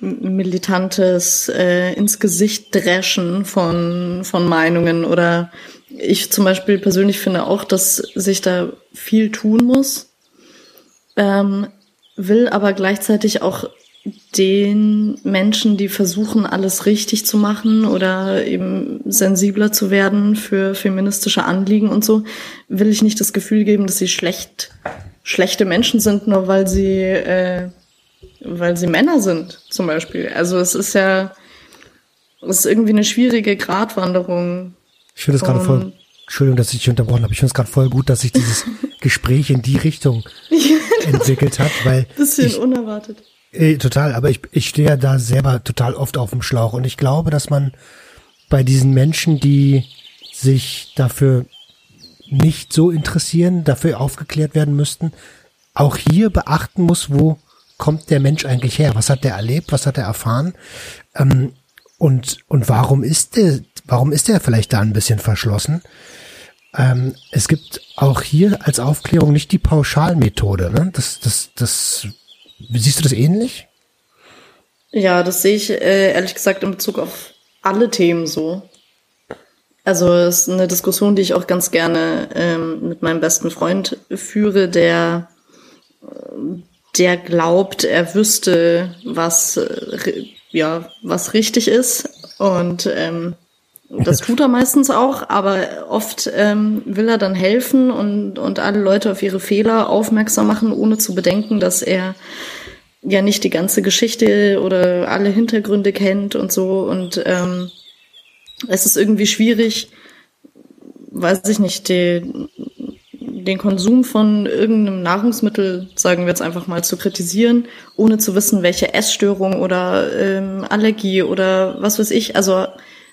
militantes äh, ins Gesicht dreschen von von Meinungen. Oder ich zum Beispiel persönlich finde auch, dass sich da viel tun muss, ähm, will aber gleichzeitig auch den Menschen, die versuchen, alles richtig zu machen oder eben sensibler zu werden für feministische Anliegen und so, will ich nicht das Gefühl geben, dass sie schlecht, schlechte Menschen sind, nur weil sie, äh, weil sie Männer sind, zum Beispiel. Also es ist ja, es ist irgendwie eine schwierige Gratwanderung. Ich finde es gerade voll, Entschuldigung, dass ich dich unterbrochen habe. Ich finde es gerade voll gut, dass sich dieses [LAUGHS] Gespräch in die Richtung entwickelt hat, weil. Bisschen ich, unerwartet äh, total, aber ich, ich stehe ja da selber total oft auf dem Schlauch und ich glaube, dass man bei diesen Menschen, die sich dafür nicht so interessieren, dafür aufgeklärt werden müssten, auch hier beachten muss, wo kommt der Mensch eigentlich her? Was hat der erlebt? Was hat er erfahren? Ähm, und, und warum ist der, warum ist der vielleicht da ein bisschen verschlossen? Ähm, es gibt auch hier als Aufklärung nicht die Pauschalmethode. Ne? Das, das, das Siehst du das ähnlich? Ja, das sehe ich äh, ehrlich gesagt in Bezug auf alle Themen so. Also es ist eine Diskussion, die ich auch ganz gerne ähm, mit meinem besten Freund führe, der der glaubt, er wüsste, was äh, ja was richtig ist und ähm, das tut er meistens auch, aber oft ähm, will er dann helfen und, und alle Leute auf ihre Fehler aufmerksam machen, ohne zu bedenken, dass er ja nicht die ganze Geschichte oder alle Hintergründe kennt und so. Und ähm, es ist irgendwie schwierig, weiß ich nicht, die, den Konsum von irgendeinem Nahrungsmittel, sagen wir jetzt einfach mal, zu kritisieren, ohne zu wissen, welche Essstörung oder ähm, Allergie oder was weiß ich, also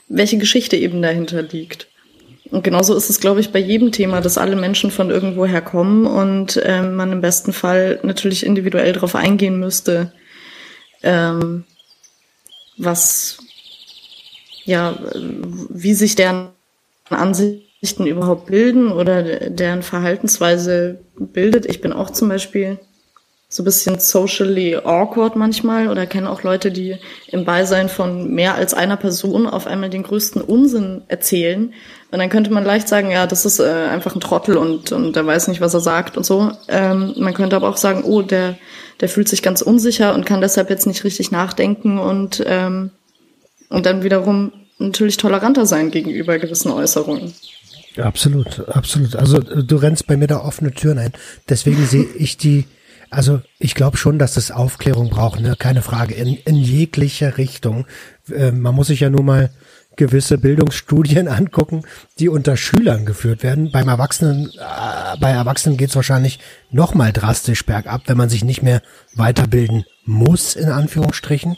welche Geschichte eben dahinter liegt. Und genauso ist es, glaube ich, bei jedem Thema, dass alle Menschen von irgendwoher kommen und ähm, man im besten Fall natürlich individuell darauf eingehen müsste, ähm, was, ja, wie sich deren Ansichten überhaupt bilden oder deren Verhaltensweise bildet. Ich bin auch zum Beispiel so bisschen socially awkward manchmal oder kenne auch Leute, die im Beisein von mehr als einer Person auf einmal den größten Unsinn erzählen. Und dann könnte man leicht sagen, ja, das ist äh, einfach ein Trottel und, und der weiß nicht, was er sagt und so. Ähm, man könnte aber auch sagen, oh, der, der fühlt sich ganz unsicher und kann deshalb jetzt nicht richtig nachdenken und, ähm, und dann wiederum natürlich toleranter sein gegenüber gewissen Äußerungen. Absolut, absolut. Also du rennst bei mir da offene Türen ein. Deswegen sehe ich die also ich glaube schon, dass es Aufklärung braucht, ne? keine Frage, in, in jeglicher Richtung. Äh, man muss sich ja nur mal gewisse Bildungsstudien [LAUGHS] angucken, die unter Schülern geführt werden. Beim Erwachsenen, äh, bei Erwachsenen geht es wahrscheinlich noch mal drastisch bergab, wenn man sich nicht mehr weiterbilden muss, in Anführungsstrichen.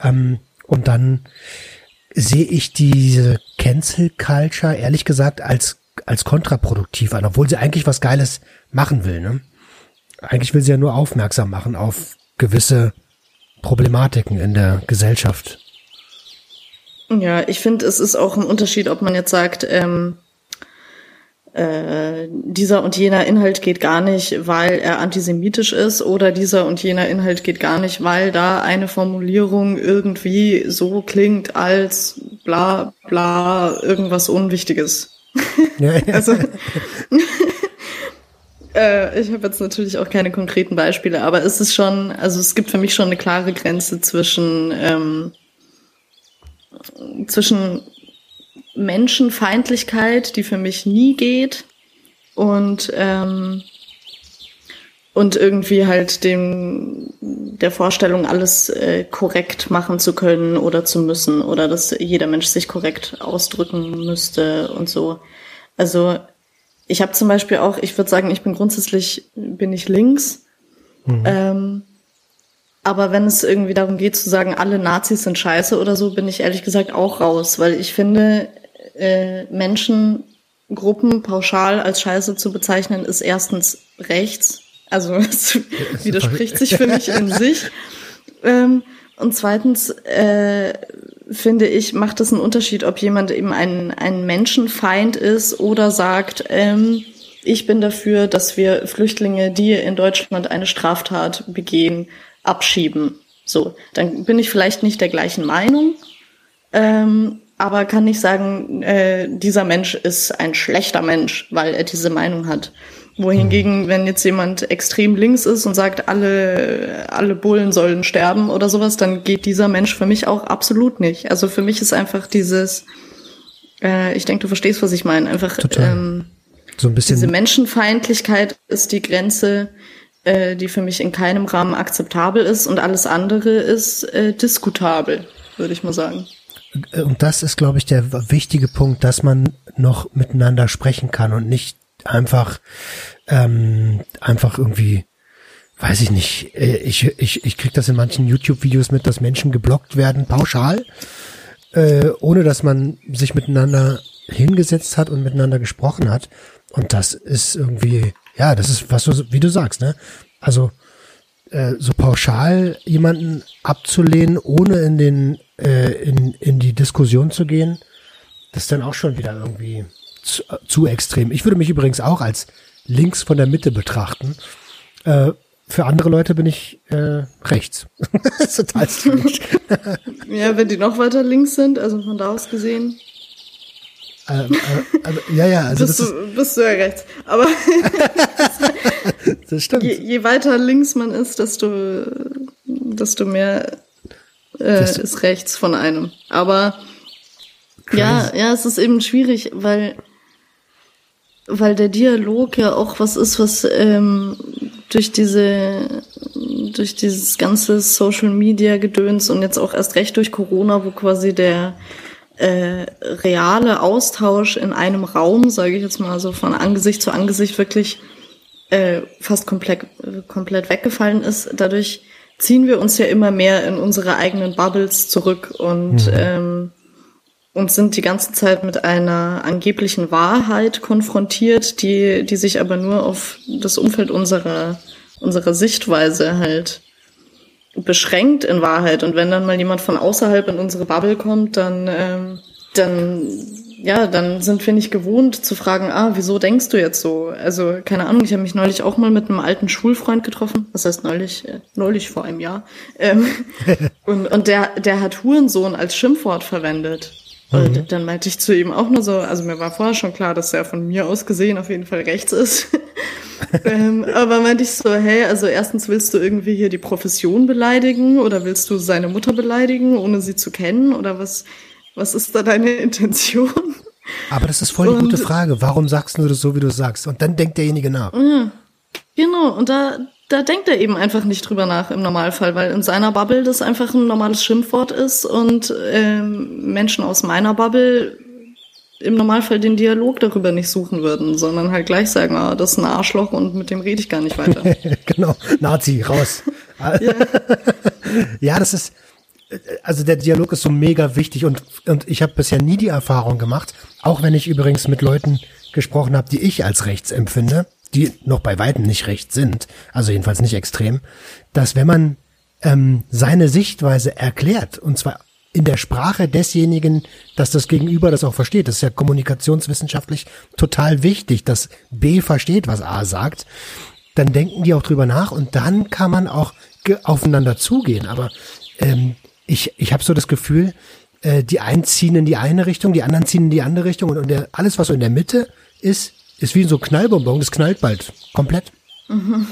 Ähm, und dann sehe ich diese Cancel Culture ehrlich gesagt als als kontraproduktiv an, obwohl sie eigentlich was Geiles machen will. Ne? Eigentlich will sie ja nur aufmerksam machen auf gewisse Problematiken in der Gesellschaft. Ja, ich finde, es ist auch ein Unterschied, ob man jetzt sagt, ähm, äh, dieser und jener Inhalt geht gar nicht, weil er antisemitisch ist, oder dieser und jener Inhalt geht gar nicht, weil da eine Formulierung irgendwie so klingt als bla bla irgendwas Unwichtiges. Ja, [LAUGHS] ja. also [LAUGHS] [LAUGHS] äh, ich habe jetzt natürlich auch keine konkreten Beispiele, aber es ist schon, also es gibt für mich schon eine klare Grenze zwischen, ähm, zwischen Menschenfeindlichkeit, die für mich nie geht, und ähm, und irgendwie halt dem der Vorstellung, alles äh, korrekt machen zu können oder zu müssen oder dass jeder Mensch sich korrekt ausdrücken müsste und so. Also ich habe zum Beispiel auch, ich würde sagen, ich bin grundsätzlich, bin ich links. Mhm. Ähm, aber wenn es irgendwie darum geht zu sagen, alle Nazis sind scheiße oder so, bin ich ehrlich gesagt auch raus, weil ich finde, äh, Menschengruppen pauschal als scheiße zu bezeichnen, ist erstens rechts. Also [LAUGHS] es widerspricht sich für mich in sich. [LAUGHS] Ähm, und zweitens äh, finde ich, macht es einen Unterschied, ob jemand eben ein, ein Menschenfeind ist oder sagt, ähm, ich bin dafür, dass wir Flüchtlinge, die in Deutschland eine Straftat begehen, abschieben. So, dann bin ich vielleicht nicht der gleichen Meinung, ähm, aber kann nicht sagen, äh, dieser Mensch ist ein schlechter Mensch, weil er diese Meinung hat. Wohingegen, wenn jetzt jemand extrem links ist und sagt, alle, alle Bullen sollen sterben oder sowas, dann geht dieser Mensch für mich auch absolut nicht. Also für mich ist einfach dieses, äh, ich denke, du verstehst, was ich meine, einfach ähm, so ein bisschen diese Menschenfeindlichkeit ist die Grenze, äh, die für mich in keinem Rahmen akzeptabel ist und alles andere ist äh, diskutabel, würde ich mal sagen. Und das ist, glaube ich, der wichtige Punkt, dass man noch miteinander sprechen kann und nicht einfach, ähm, einfach irgendwie, weiß ich nicht, äh, ich, ich, ich krieg das in manchen YouTube-Videos mit, dass Menschen geblockt werden, pauschal, äh, ohne dass man sich miteinander hingesetzt hat und miteinander gesprochen hat. Und das ist irgendwie, ja, das ist, was du, wie du sagst, ne? Also, äh, so pauschal jemanden abzulehnen, ohne in den, äh, in, in die Diskussion zu gehen, das ist dann auch schon wieder irgendwie zu, zu extrem. Ich würde mich übrigens auch als links von der Mitte betrachten. Äh, für andere Leute bin ich äh, rechts. [LAUGHS] das ist total strange. [LAUGHS] ja, wenn die noch weiter links sind, also von da aus gesehen. Ähm, äh, also, ja, ja, also bist, das du, bist du ja rechts. Aber [LAUGHS] das stimmt. Je, je weiter links man ist, desto, desto mehr äh, ist rechts von einem. Aber Crazy. ja, ja, es ist eben schwierig, weil weil der Dialog ja auch was ist, was ähm, durch diese durch dieses ganze Social Media Gedöns und jetzt auch erst recht durch Corona, wo quasi der äh, reale Austausch in einem Raum, sage ich jetzt mal so von Angesicht zu Angesicht wirklich äh, fast komplett komplett weggefallen ist. Dadurch ziehen wir uns ja immer mehr in unsere eigenen Bubbles zurück und mhm. ähm, und sind die ganze Zeit mit einer angeblichen Wahrheit konfrontiert, die, die sich aber nur auf das Umfeld unserer, unserer Sichtweise halt beschränkt in Wahrheit. Und wenn dann mal jemand von außerhalb in unsere Bubble kommt, dann, ähm, dann, ja, dann sind wir nicht gewohnt zu fragen, ah, wieso denkst du jetzt so? Also, keine Ahnung, ich habe mich neulich auch mal mit einem alten Schulfreund getroffen. Was heißt neulich? Äh, neulich vor einem Jahr. Ähm, [LAUGHS] und, und der, der hat Hurensohn als Schimpfwort verwendet. Und mhm. dann meinte ich zu ihm auch nur so, also mir war vorher schon klar, dass er von mir aus gesehen auf jeden Fall rechts ist. [LAUGHS] ähm, aber meinte ich so, hey, also erstens willst du irgendwie hier die Profession beleidigen oder willst du seine Mutter beleidigen, ohne sie zu kennen? Oder was, was ist da deine [LAUGHS] Intention? Aber das ist voll und, gute Frage. Warum sagst du das so, wie du sagst? Und dann denkt derjenige nach. Ja, genau. Und da, da denkt er eben einfach nicht drüber nach im Normalfall, weil in seiner Bubble das einfach ein normales Schimpfwort ist und ähm, Menschen aus meiner Bubble im Normalfall den Dialog darüber nicht suchen würden, sondern halt gleich sagen, ah, das ist ein Arschloch und mit dem rede ich gar nicht weiter. [LAUGHS] genau, Nazi, raus. ja. [LAUGHS] ja, das ist, also der Dialog ist so mega wichtig und, und ich habe bisher nie die Erfahrung gemacht, auch wenn ich übrigens mit Leuten gesprochen habe, die ich als rechts empfinde, die noch bei weitem nicht recht sind, also jedenfalls nicht extrem, dass wenn man ähm, seine Sichtweise erklärt, und zwar in der Sprache desjenigen, dass das Gegenüber das auch versteht. Das ist ja kommunikationswissenschaftlich total wichtig, dass B versteht, was A sagt. Dann denken die auch drüber nach und dann kann man auch aufeinander zugehen. Aber ähm, ich, ich habe so das Gefühl, äh, die einen ziehen in die eine Richtung, die anderen ziehen in die andere Richtung und, und der, alles, was so in der Mitte ist, ist wie so ein Knallbonbon, das knallt bald. Komplett. Mhm.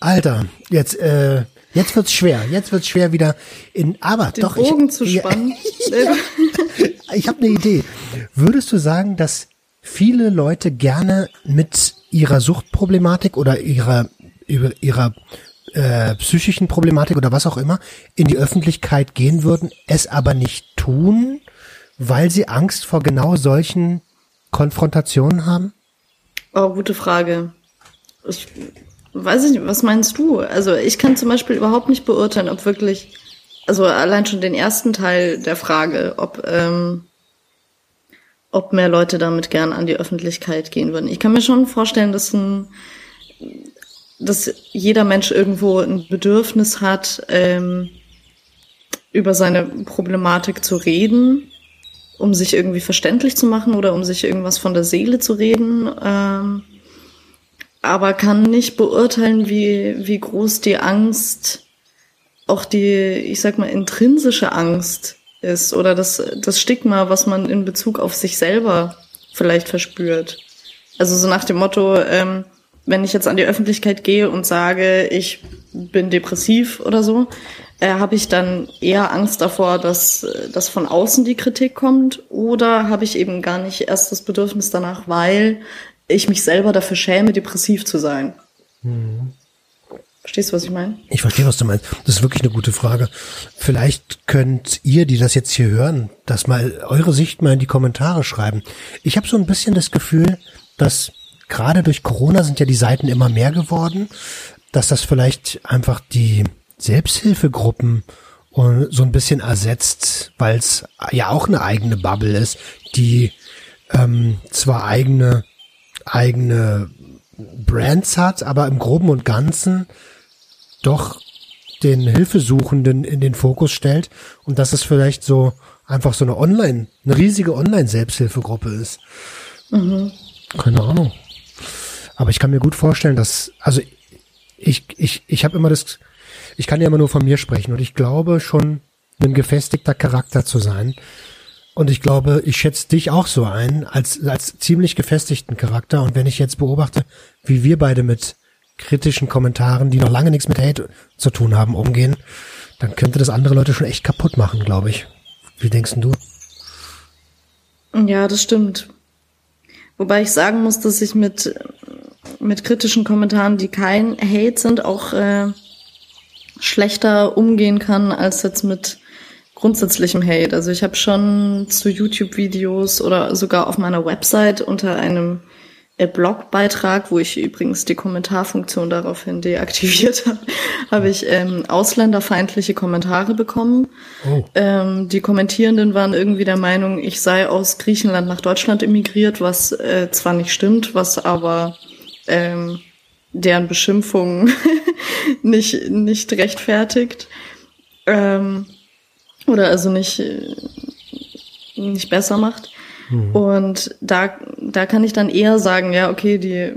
Alter, jetzt, äh, jetzt wird's schwer. Jetzt wird's schwer wieder in, aber Den doch. Bogen ich, zu spannen. [LAUGHS] Ja, ich habe eine Idee. Würdest du sagen, dass viele Leute gerne mit ihrer Suchtproblematik oder ihrer, ihrer, ihrer äh, psychischen Problematik oder was auch immer in die Öffentlichkeit gehen würden, es aber nicht tun, weil sie Angst vor genau solchen Konfrontationen haben? Oh, gute Frage. Ich weiß nicht, was meinst du? Also ich kann zum Beispiel überhaupt nicht beurteilen, ob wirklich, also allein schon den ersten Teil der Frage, ob, ähm, ob mehr Leute damit gern an die Öffentlichkeit gehen würden. Ich kann mir schon vorstellen, dass ein, dass jeder Mensch irgendwo ein Bedürfnis hat, ähm, über seine Problematik zu reden, um sich irgendwie verständlich zu machen oder um sich irgendwas von der Seele zu reden, ähm, aber kann nicht beurteilen, wie, wie groß die Angst, auch die, ich sag mal, intrinsische Angst ist oder das, das Stigma, was man in Bezug auf sich selber vielleicht verspürt. Also so nach dem Motto, ähm, wenn ich jetzt an die Öffentlichkeit gehe und sage, ich bin depressiv oder so, äh, habe ich dann eher Angst davor, dass, dass von außen die Kritik kommt oder habe ich eben gar nicht erst das Bedürfnis danach, weil ich mich selber dafür schäme, depressiv zu sein. Mhm. Verstehst du, was ich meine? Ich verstehe, was du meinst. Das ist wirklich eine gute Frage. Vielleicht könnt ihr, die das jetzt hier hören, das mal eure Sicht mal in die Kommentare schreiben. Ich habe so ein bisschen das Gefühl, dass gerade durch Corona sind ja die Seiten immer mehr geworden, dass das vielleicht einfach die Selbsthilfegruppen so ein bisschen ersetzt, weil es ja auch eine eigene Bubble ist, die ähm, zwar eigene eigene Brands hat, aber im Groben und Ganzen doch den Hilfesuchenden in den Fokus stellt und dass es vielleicht so einfach so eine Online, eine riesige Online-Selbsthilfegruppe ist. Mhm. Keine Ahnung. Aber ich kann mir gut vorstellen, dass, also ich, ich, ich habe immer das, ich kann ja immer nur von mir sprechen und ich glaube schon, ein gefestigter Charakter zu sein. Und ich glaube, ich schätze dich auch so ein, als, als ziemlich gefestigten Charakter. Und wenn ich jetzt beobachte, wie wir beide mit kritischen Kommentaren, die noch lange nichts mit Hate zu tun haben, umgehen, dann könnte das andere Leute schon echt kaputt machen, glaube ich. Wie denkst du? Ja, das stimmt. Wobei ich sagen muss, dass ich mit, mit kritischen Kommentaren, die kein Hate sind, auch äh, schlechter umgehen kann als jetzt mit grundsätzlichem Hate. Also ich habe schon zu YouTube-Videos oder sogar auf meiner Website unter einem Blogbeitrag, wo ich übrigens die Kommentarfunktion daraufhin deaktiviert [LAUGHS] habe, habe ich ähm, ausländerfeindliche Kommentare bekommen. Oh. Ähm, die Kommentierenden waren irgendwie der Meinung, ich sei aus Griechenland nach Deutschland emigriert, was äh, zwar nicht stimmt, was aber ähm, deren Beschimpfungen [LAUGHS] nicht, nicht rechtfertigt. Ähm, oder also nicht, äh, nicht besser macht. Mhm. Und da, da kann ich dann eher sagen, ja, okay, die,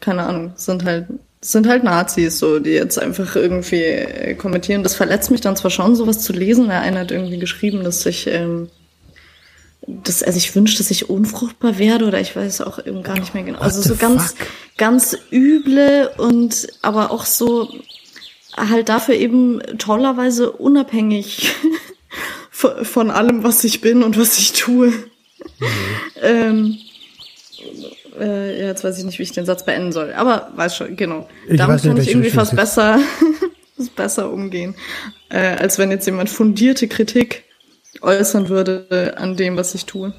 keine Ahnung, sind halt, sind halt Nazis, so, die jetzt einfach irgendwie äh, kommentieren. Das verletzt mich dann zwar schon, sowas zu lesen. Der eine hat irgendwie geschrieben, dass ich, ähm, das, also ich wünschte, dass ich unfruchtbar werde oder ich weiß auch eben gar nicht mehr genau. Also so ganz, fuck? ganz üble und aber auch so halt dafür eben tollerweise unabhängig [LAUGHS] von, von allem, was ich bin und was ich tue. ähm, äh, jetzt weiß ich nicht, wie ich den Satz beenden soll, aber weiß schon, genau. Ich Damit kann ich irgendwie fast besser, [LAUGHS] besser umgehen, äh, als wenn jetzt jemand fundierte Kritik äußern würde an dem, was ich tue.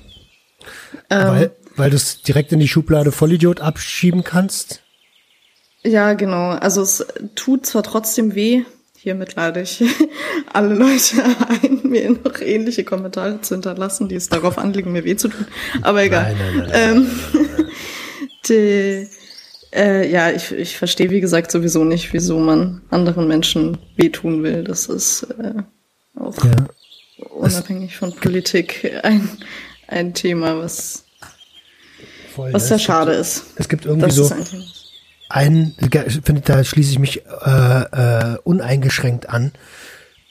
Ähm, weil weil du es direkt in die Schublade Vollidiot abschieben kannst? Ja, genau. Also es tut zwar trotzdem weh, hiermit lade ich [LAUGHS] alle Leute ein, mir noch ähnliche Kommentare zu hinterlassen, die es darauf anliegen, mir weh zu tun. Aber egal. Nein, nein, nein, [LAUGHS] die, äh, ja, ich, ich verstehe, wie gesagt, sowieso nicht, wieso man anderen Menschen wehtun will. Das ist äh, auch ja. unabhängig von Politik ein, ein Thema, was, Voll, was sehr schade ist. Es gibt irgendwie so ein, finde, da schließe ich mich äh, äh, uneingeschränkt an.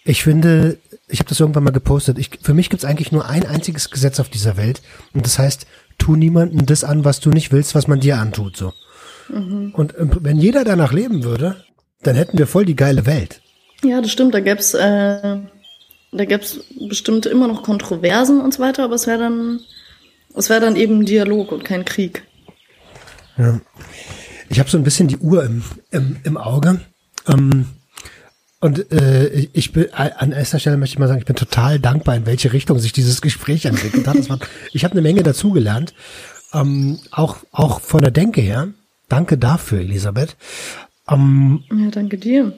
Ich finde, ich habe das irgendwann mal gepostet. Ich, für mich gibt es eigentlich nur ein einziges Gesetz auf dieser Welt und das heißt, tu niemandem das an, was du nicht willst, was man dir antut. So. Mhm. Und äh, wenn jeder danach leben würde, dann hätten wir voll die geile Welt. Ja, das stimmt. Da gäb's, äh, da gäb's bestimmt immer noch Kontroversen und so weiter, aber es wäre dann, es wäre dann eben Dialog und kein Krieg. Ja. Ich habe so ein bisschen die Uhr im, im, im Auge. Ähm, und äh, ich bin an erster Stelle möchte ich mal sagen, ich bin total dankbar, in welche Richtung sich dieses Gespräch entwickelt hat. War, [LAUGHS] ich habe eine Menge dazugelernt, ähm, auch auch von der Denke her. Danke dafür, Elisabeth. Ähm, ja, danke dir.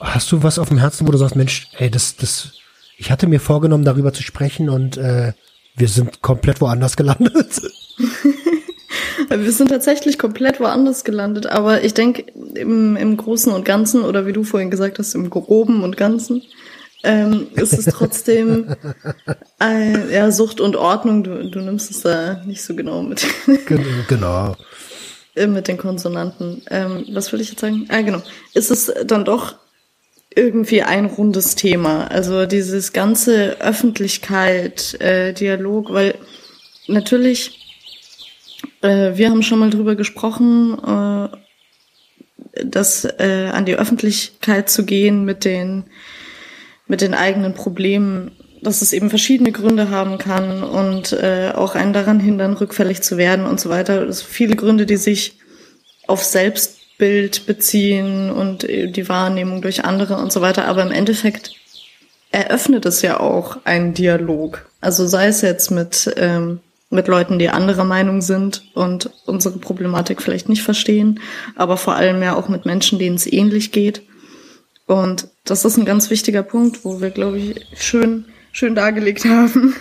Hast du was auf dem Herzen, wo du sagst, Mensch, ey, das das, ich hatte mir vorgenommen, darüber zu sprechen und äh, wir sind komplett woanders gelandet. Wir sind tatsächlich komplett woanders gelandet, aber ich denke im, im Großen und Ganzen oder wie du vorhin gesagt hast, im Groben und Ganzen ähm, ist es trotzdem [LAUGHS] äh, ja, Sucht und Ordnung. Du, du nimmst es da nicht so genau mit. genau. Äh, mit den Konsonanten. Ähm, was will ich jetzt sagen? Ah, genau. Ist es dann doch irgendwie ein rundes Thema. Also dieses ganze Öffentlichkeit, äh, Dialog, weil natürlich, äh, wir haben schon mal drüber gesprochen, äh, dass äh, an die Öffentlichkeit zu gehen mit den mit den eigenen Problemen, dass es eben verschiedene Gründe haben kann und äh, auch einen daran hindern, rückfällig zu werden und so weiter. Sind viele Gründe, die sich auf Selbstbild beziehen und die Wahrnehmung durch andere und so weiter. Aber im Endeffekt eröffnet es ja auch einen Dialog. Also sei es jetzt mit, ähm, mit Leuten, die anderer Meinung sind und unsere Problematik vielleicht nicht verstehen, aber vor allem ja auch mit Menschen, denen es ähnlich geht. Und das ist ein ganz wichtiger Punkt, wo wir, glaube ich, schön, schön dargelegt [LAUGHS] haben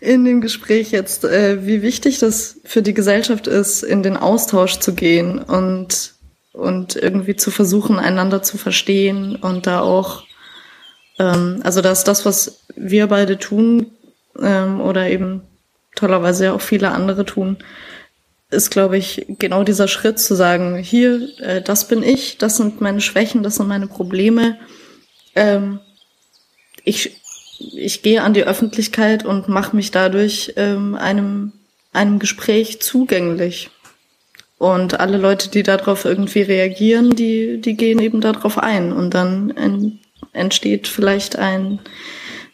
in dem Gespräch jetzt, äh, wie wichtig das für die Gesellschaft ist, in den Austausch zu gehen und, und irgendwie zu versuchen, einander zu verstehen und da auch, ähm, also dass das, was wir beide tun, ähm, oder eben tollerweise auch viele andere tun, ist, glaube ich, genau dieser Schritt zu sagen, hier, äh, das bin ich, das sind meine Schwächen, das sind meine Probleme. Ähm, ich, ich gehe an die Öffentlichkeit und mache mich dadurch ähm, einem, einem Gespräch zugänglich. Und alle Leute, die darauf irgendwie reagieren, die, die gehen eben darauf ein. Und dann en, entsteht vielleicht ein,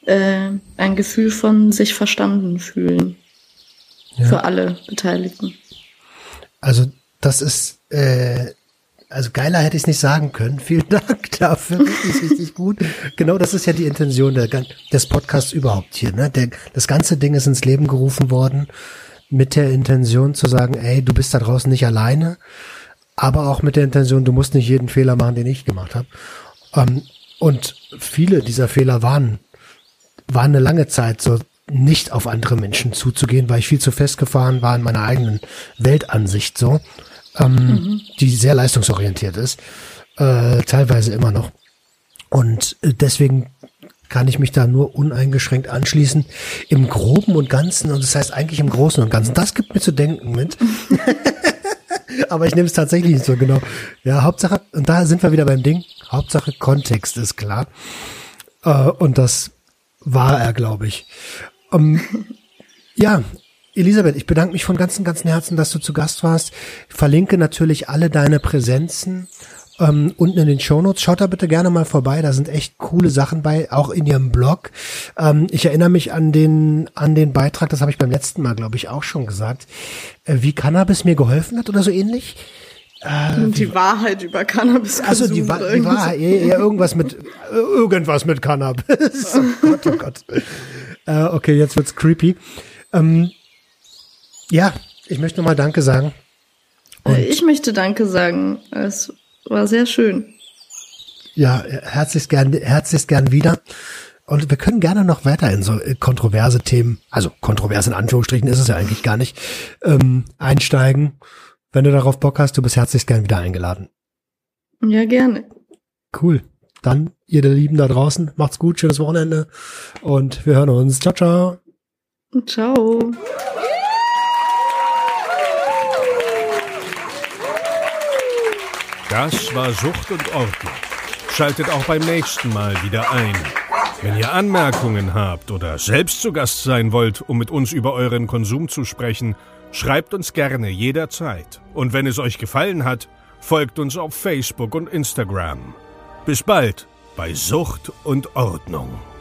äh, ein Gefühl von sich verstanden fühlen. Ja. Für alle Beteiligten. Also das ist, äh, also geiler hätte ich es nicht sagen können. [LAUGHS] Vielen Dank dafür. Richtig, richtig gut. Genau das ist ja die Intention der, des Podcasts überhaupt hier. Ne? Der, das ganze Ding ist ins Leben gerufen worden mit der Intention zu sagen, ey, du bist da draußen nicht alleine, aber auch mit der Intention, du musst nicht jeden Fehler machen, den ich gemacht habe. Ähm, und viele dieser Fehler waren, waren eine lange Zeit so nicht auf andere Menschen zuzugehen, weil ich viel zu festgefahren war in meiner eigenen Weltansicht so, ähm, mhm. die sehr leistungsorientiert ist, äh, teilweise immer noch. Und äh, deswegen kann ich mich da nur uneingeschränkt anschließen. Im Groben und Ganzen, und das heißt eigentlich im Großen und Ganzen, das gibt mir zu denken mit. [LAUGHS] Aber ich nehme es tatsächlich nicht so genau. Ja, Hauptsache, und da sind wir wieder beim Ding, Hauptsache Kontext ist klar. Äh, und das war er, glaube ich. Um, ähm, ja, Elisabeth, ich bedanke mich von ganzem, ganzem Herzen, dass du zu Gast warst. Ich verlinke natürlich alle deine Präsenzen ähm, unten in den Shownotes. Schaut da bitte gerne mal vorbei. Da sind echt coole Sachen bei, auch in ihrem Blog. Ähm, ich erinnere mich an den an den Beitrag, das habe ich beim letzten Mal, glaube ich, auch schon gesagt, äh, wie Cannabis mir geholfen hat oder so ähnlich. Äh, die Wahrheit über Cannabis. Also die, Wa die Wahrheit, ja, irgendwas mit irgendwas mit Cannabis. [LAUGHS] oh Gott, oh Gott. Äh, okay, jetzt wird's creepy. Ähm, ja, ich möchte nochmal Danke sagen. Und ich möchte Danke sagen. Es war sehr schön. Ja, herzlichst gern, herzlichst gern wieder. Und wir können gerne noch weiter in so kontroverse Themen, also kontrovers in Anführungsstrichen ist es ja eigentlich gar nicht, ähm, einsteigen. Wenn du darauf Bock hast, du bist herzlichst gern wieder eingeladen. Ja, gerne. Cool. Dann, ihr der Lieben da draußen, macht's gut, schönes Wochenende und wir hören uns. Ciao, ciao. Ciao. Das war Sucht und Ordnung. Schaltet auch beim nächsten Mal wieder ein. Wenn ihr Anmerkungen habt oder selbst zu Gast sein wollt, um mit uns über euren Konsum zu sprechen, schreibt uns gerne jederzeit. Und wenn es euch gefallen hat, folgt uns auf Facebook und Instagram. Bis bald bei Sucht und Ordnung.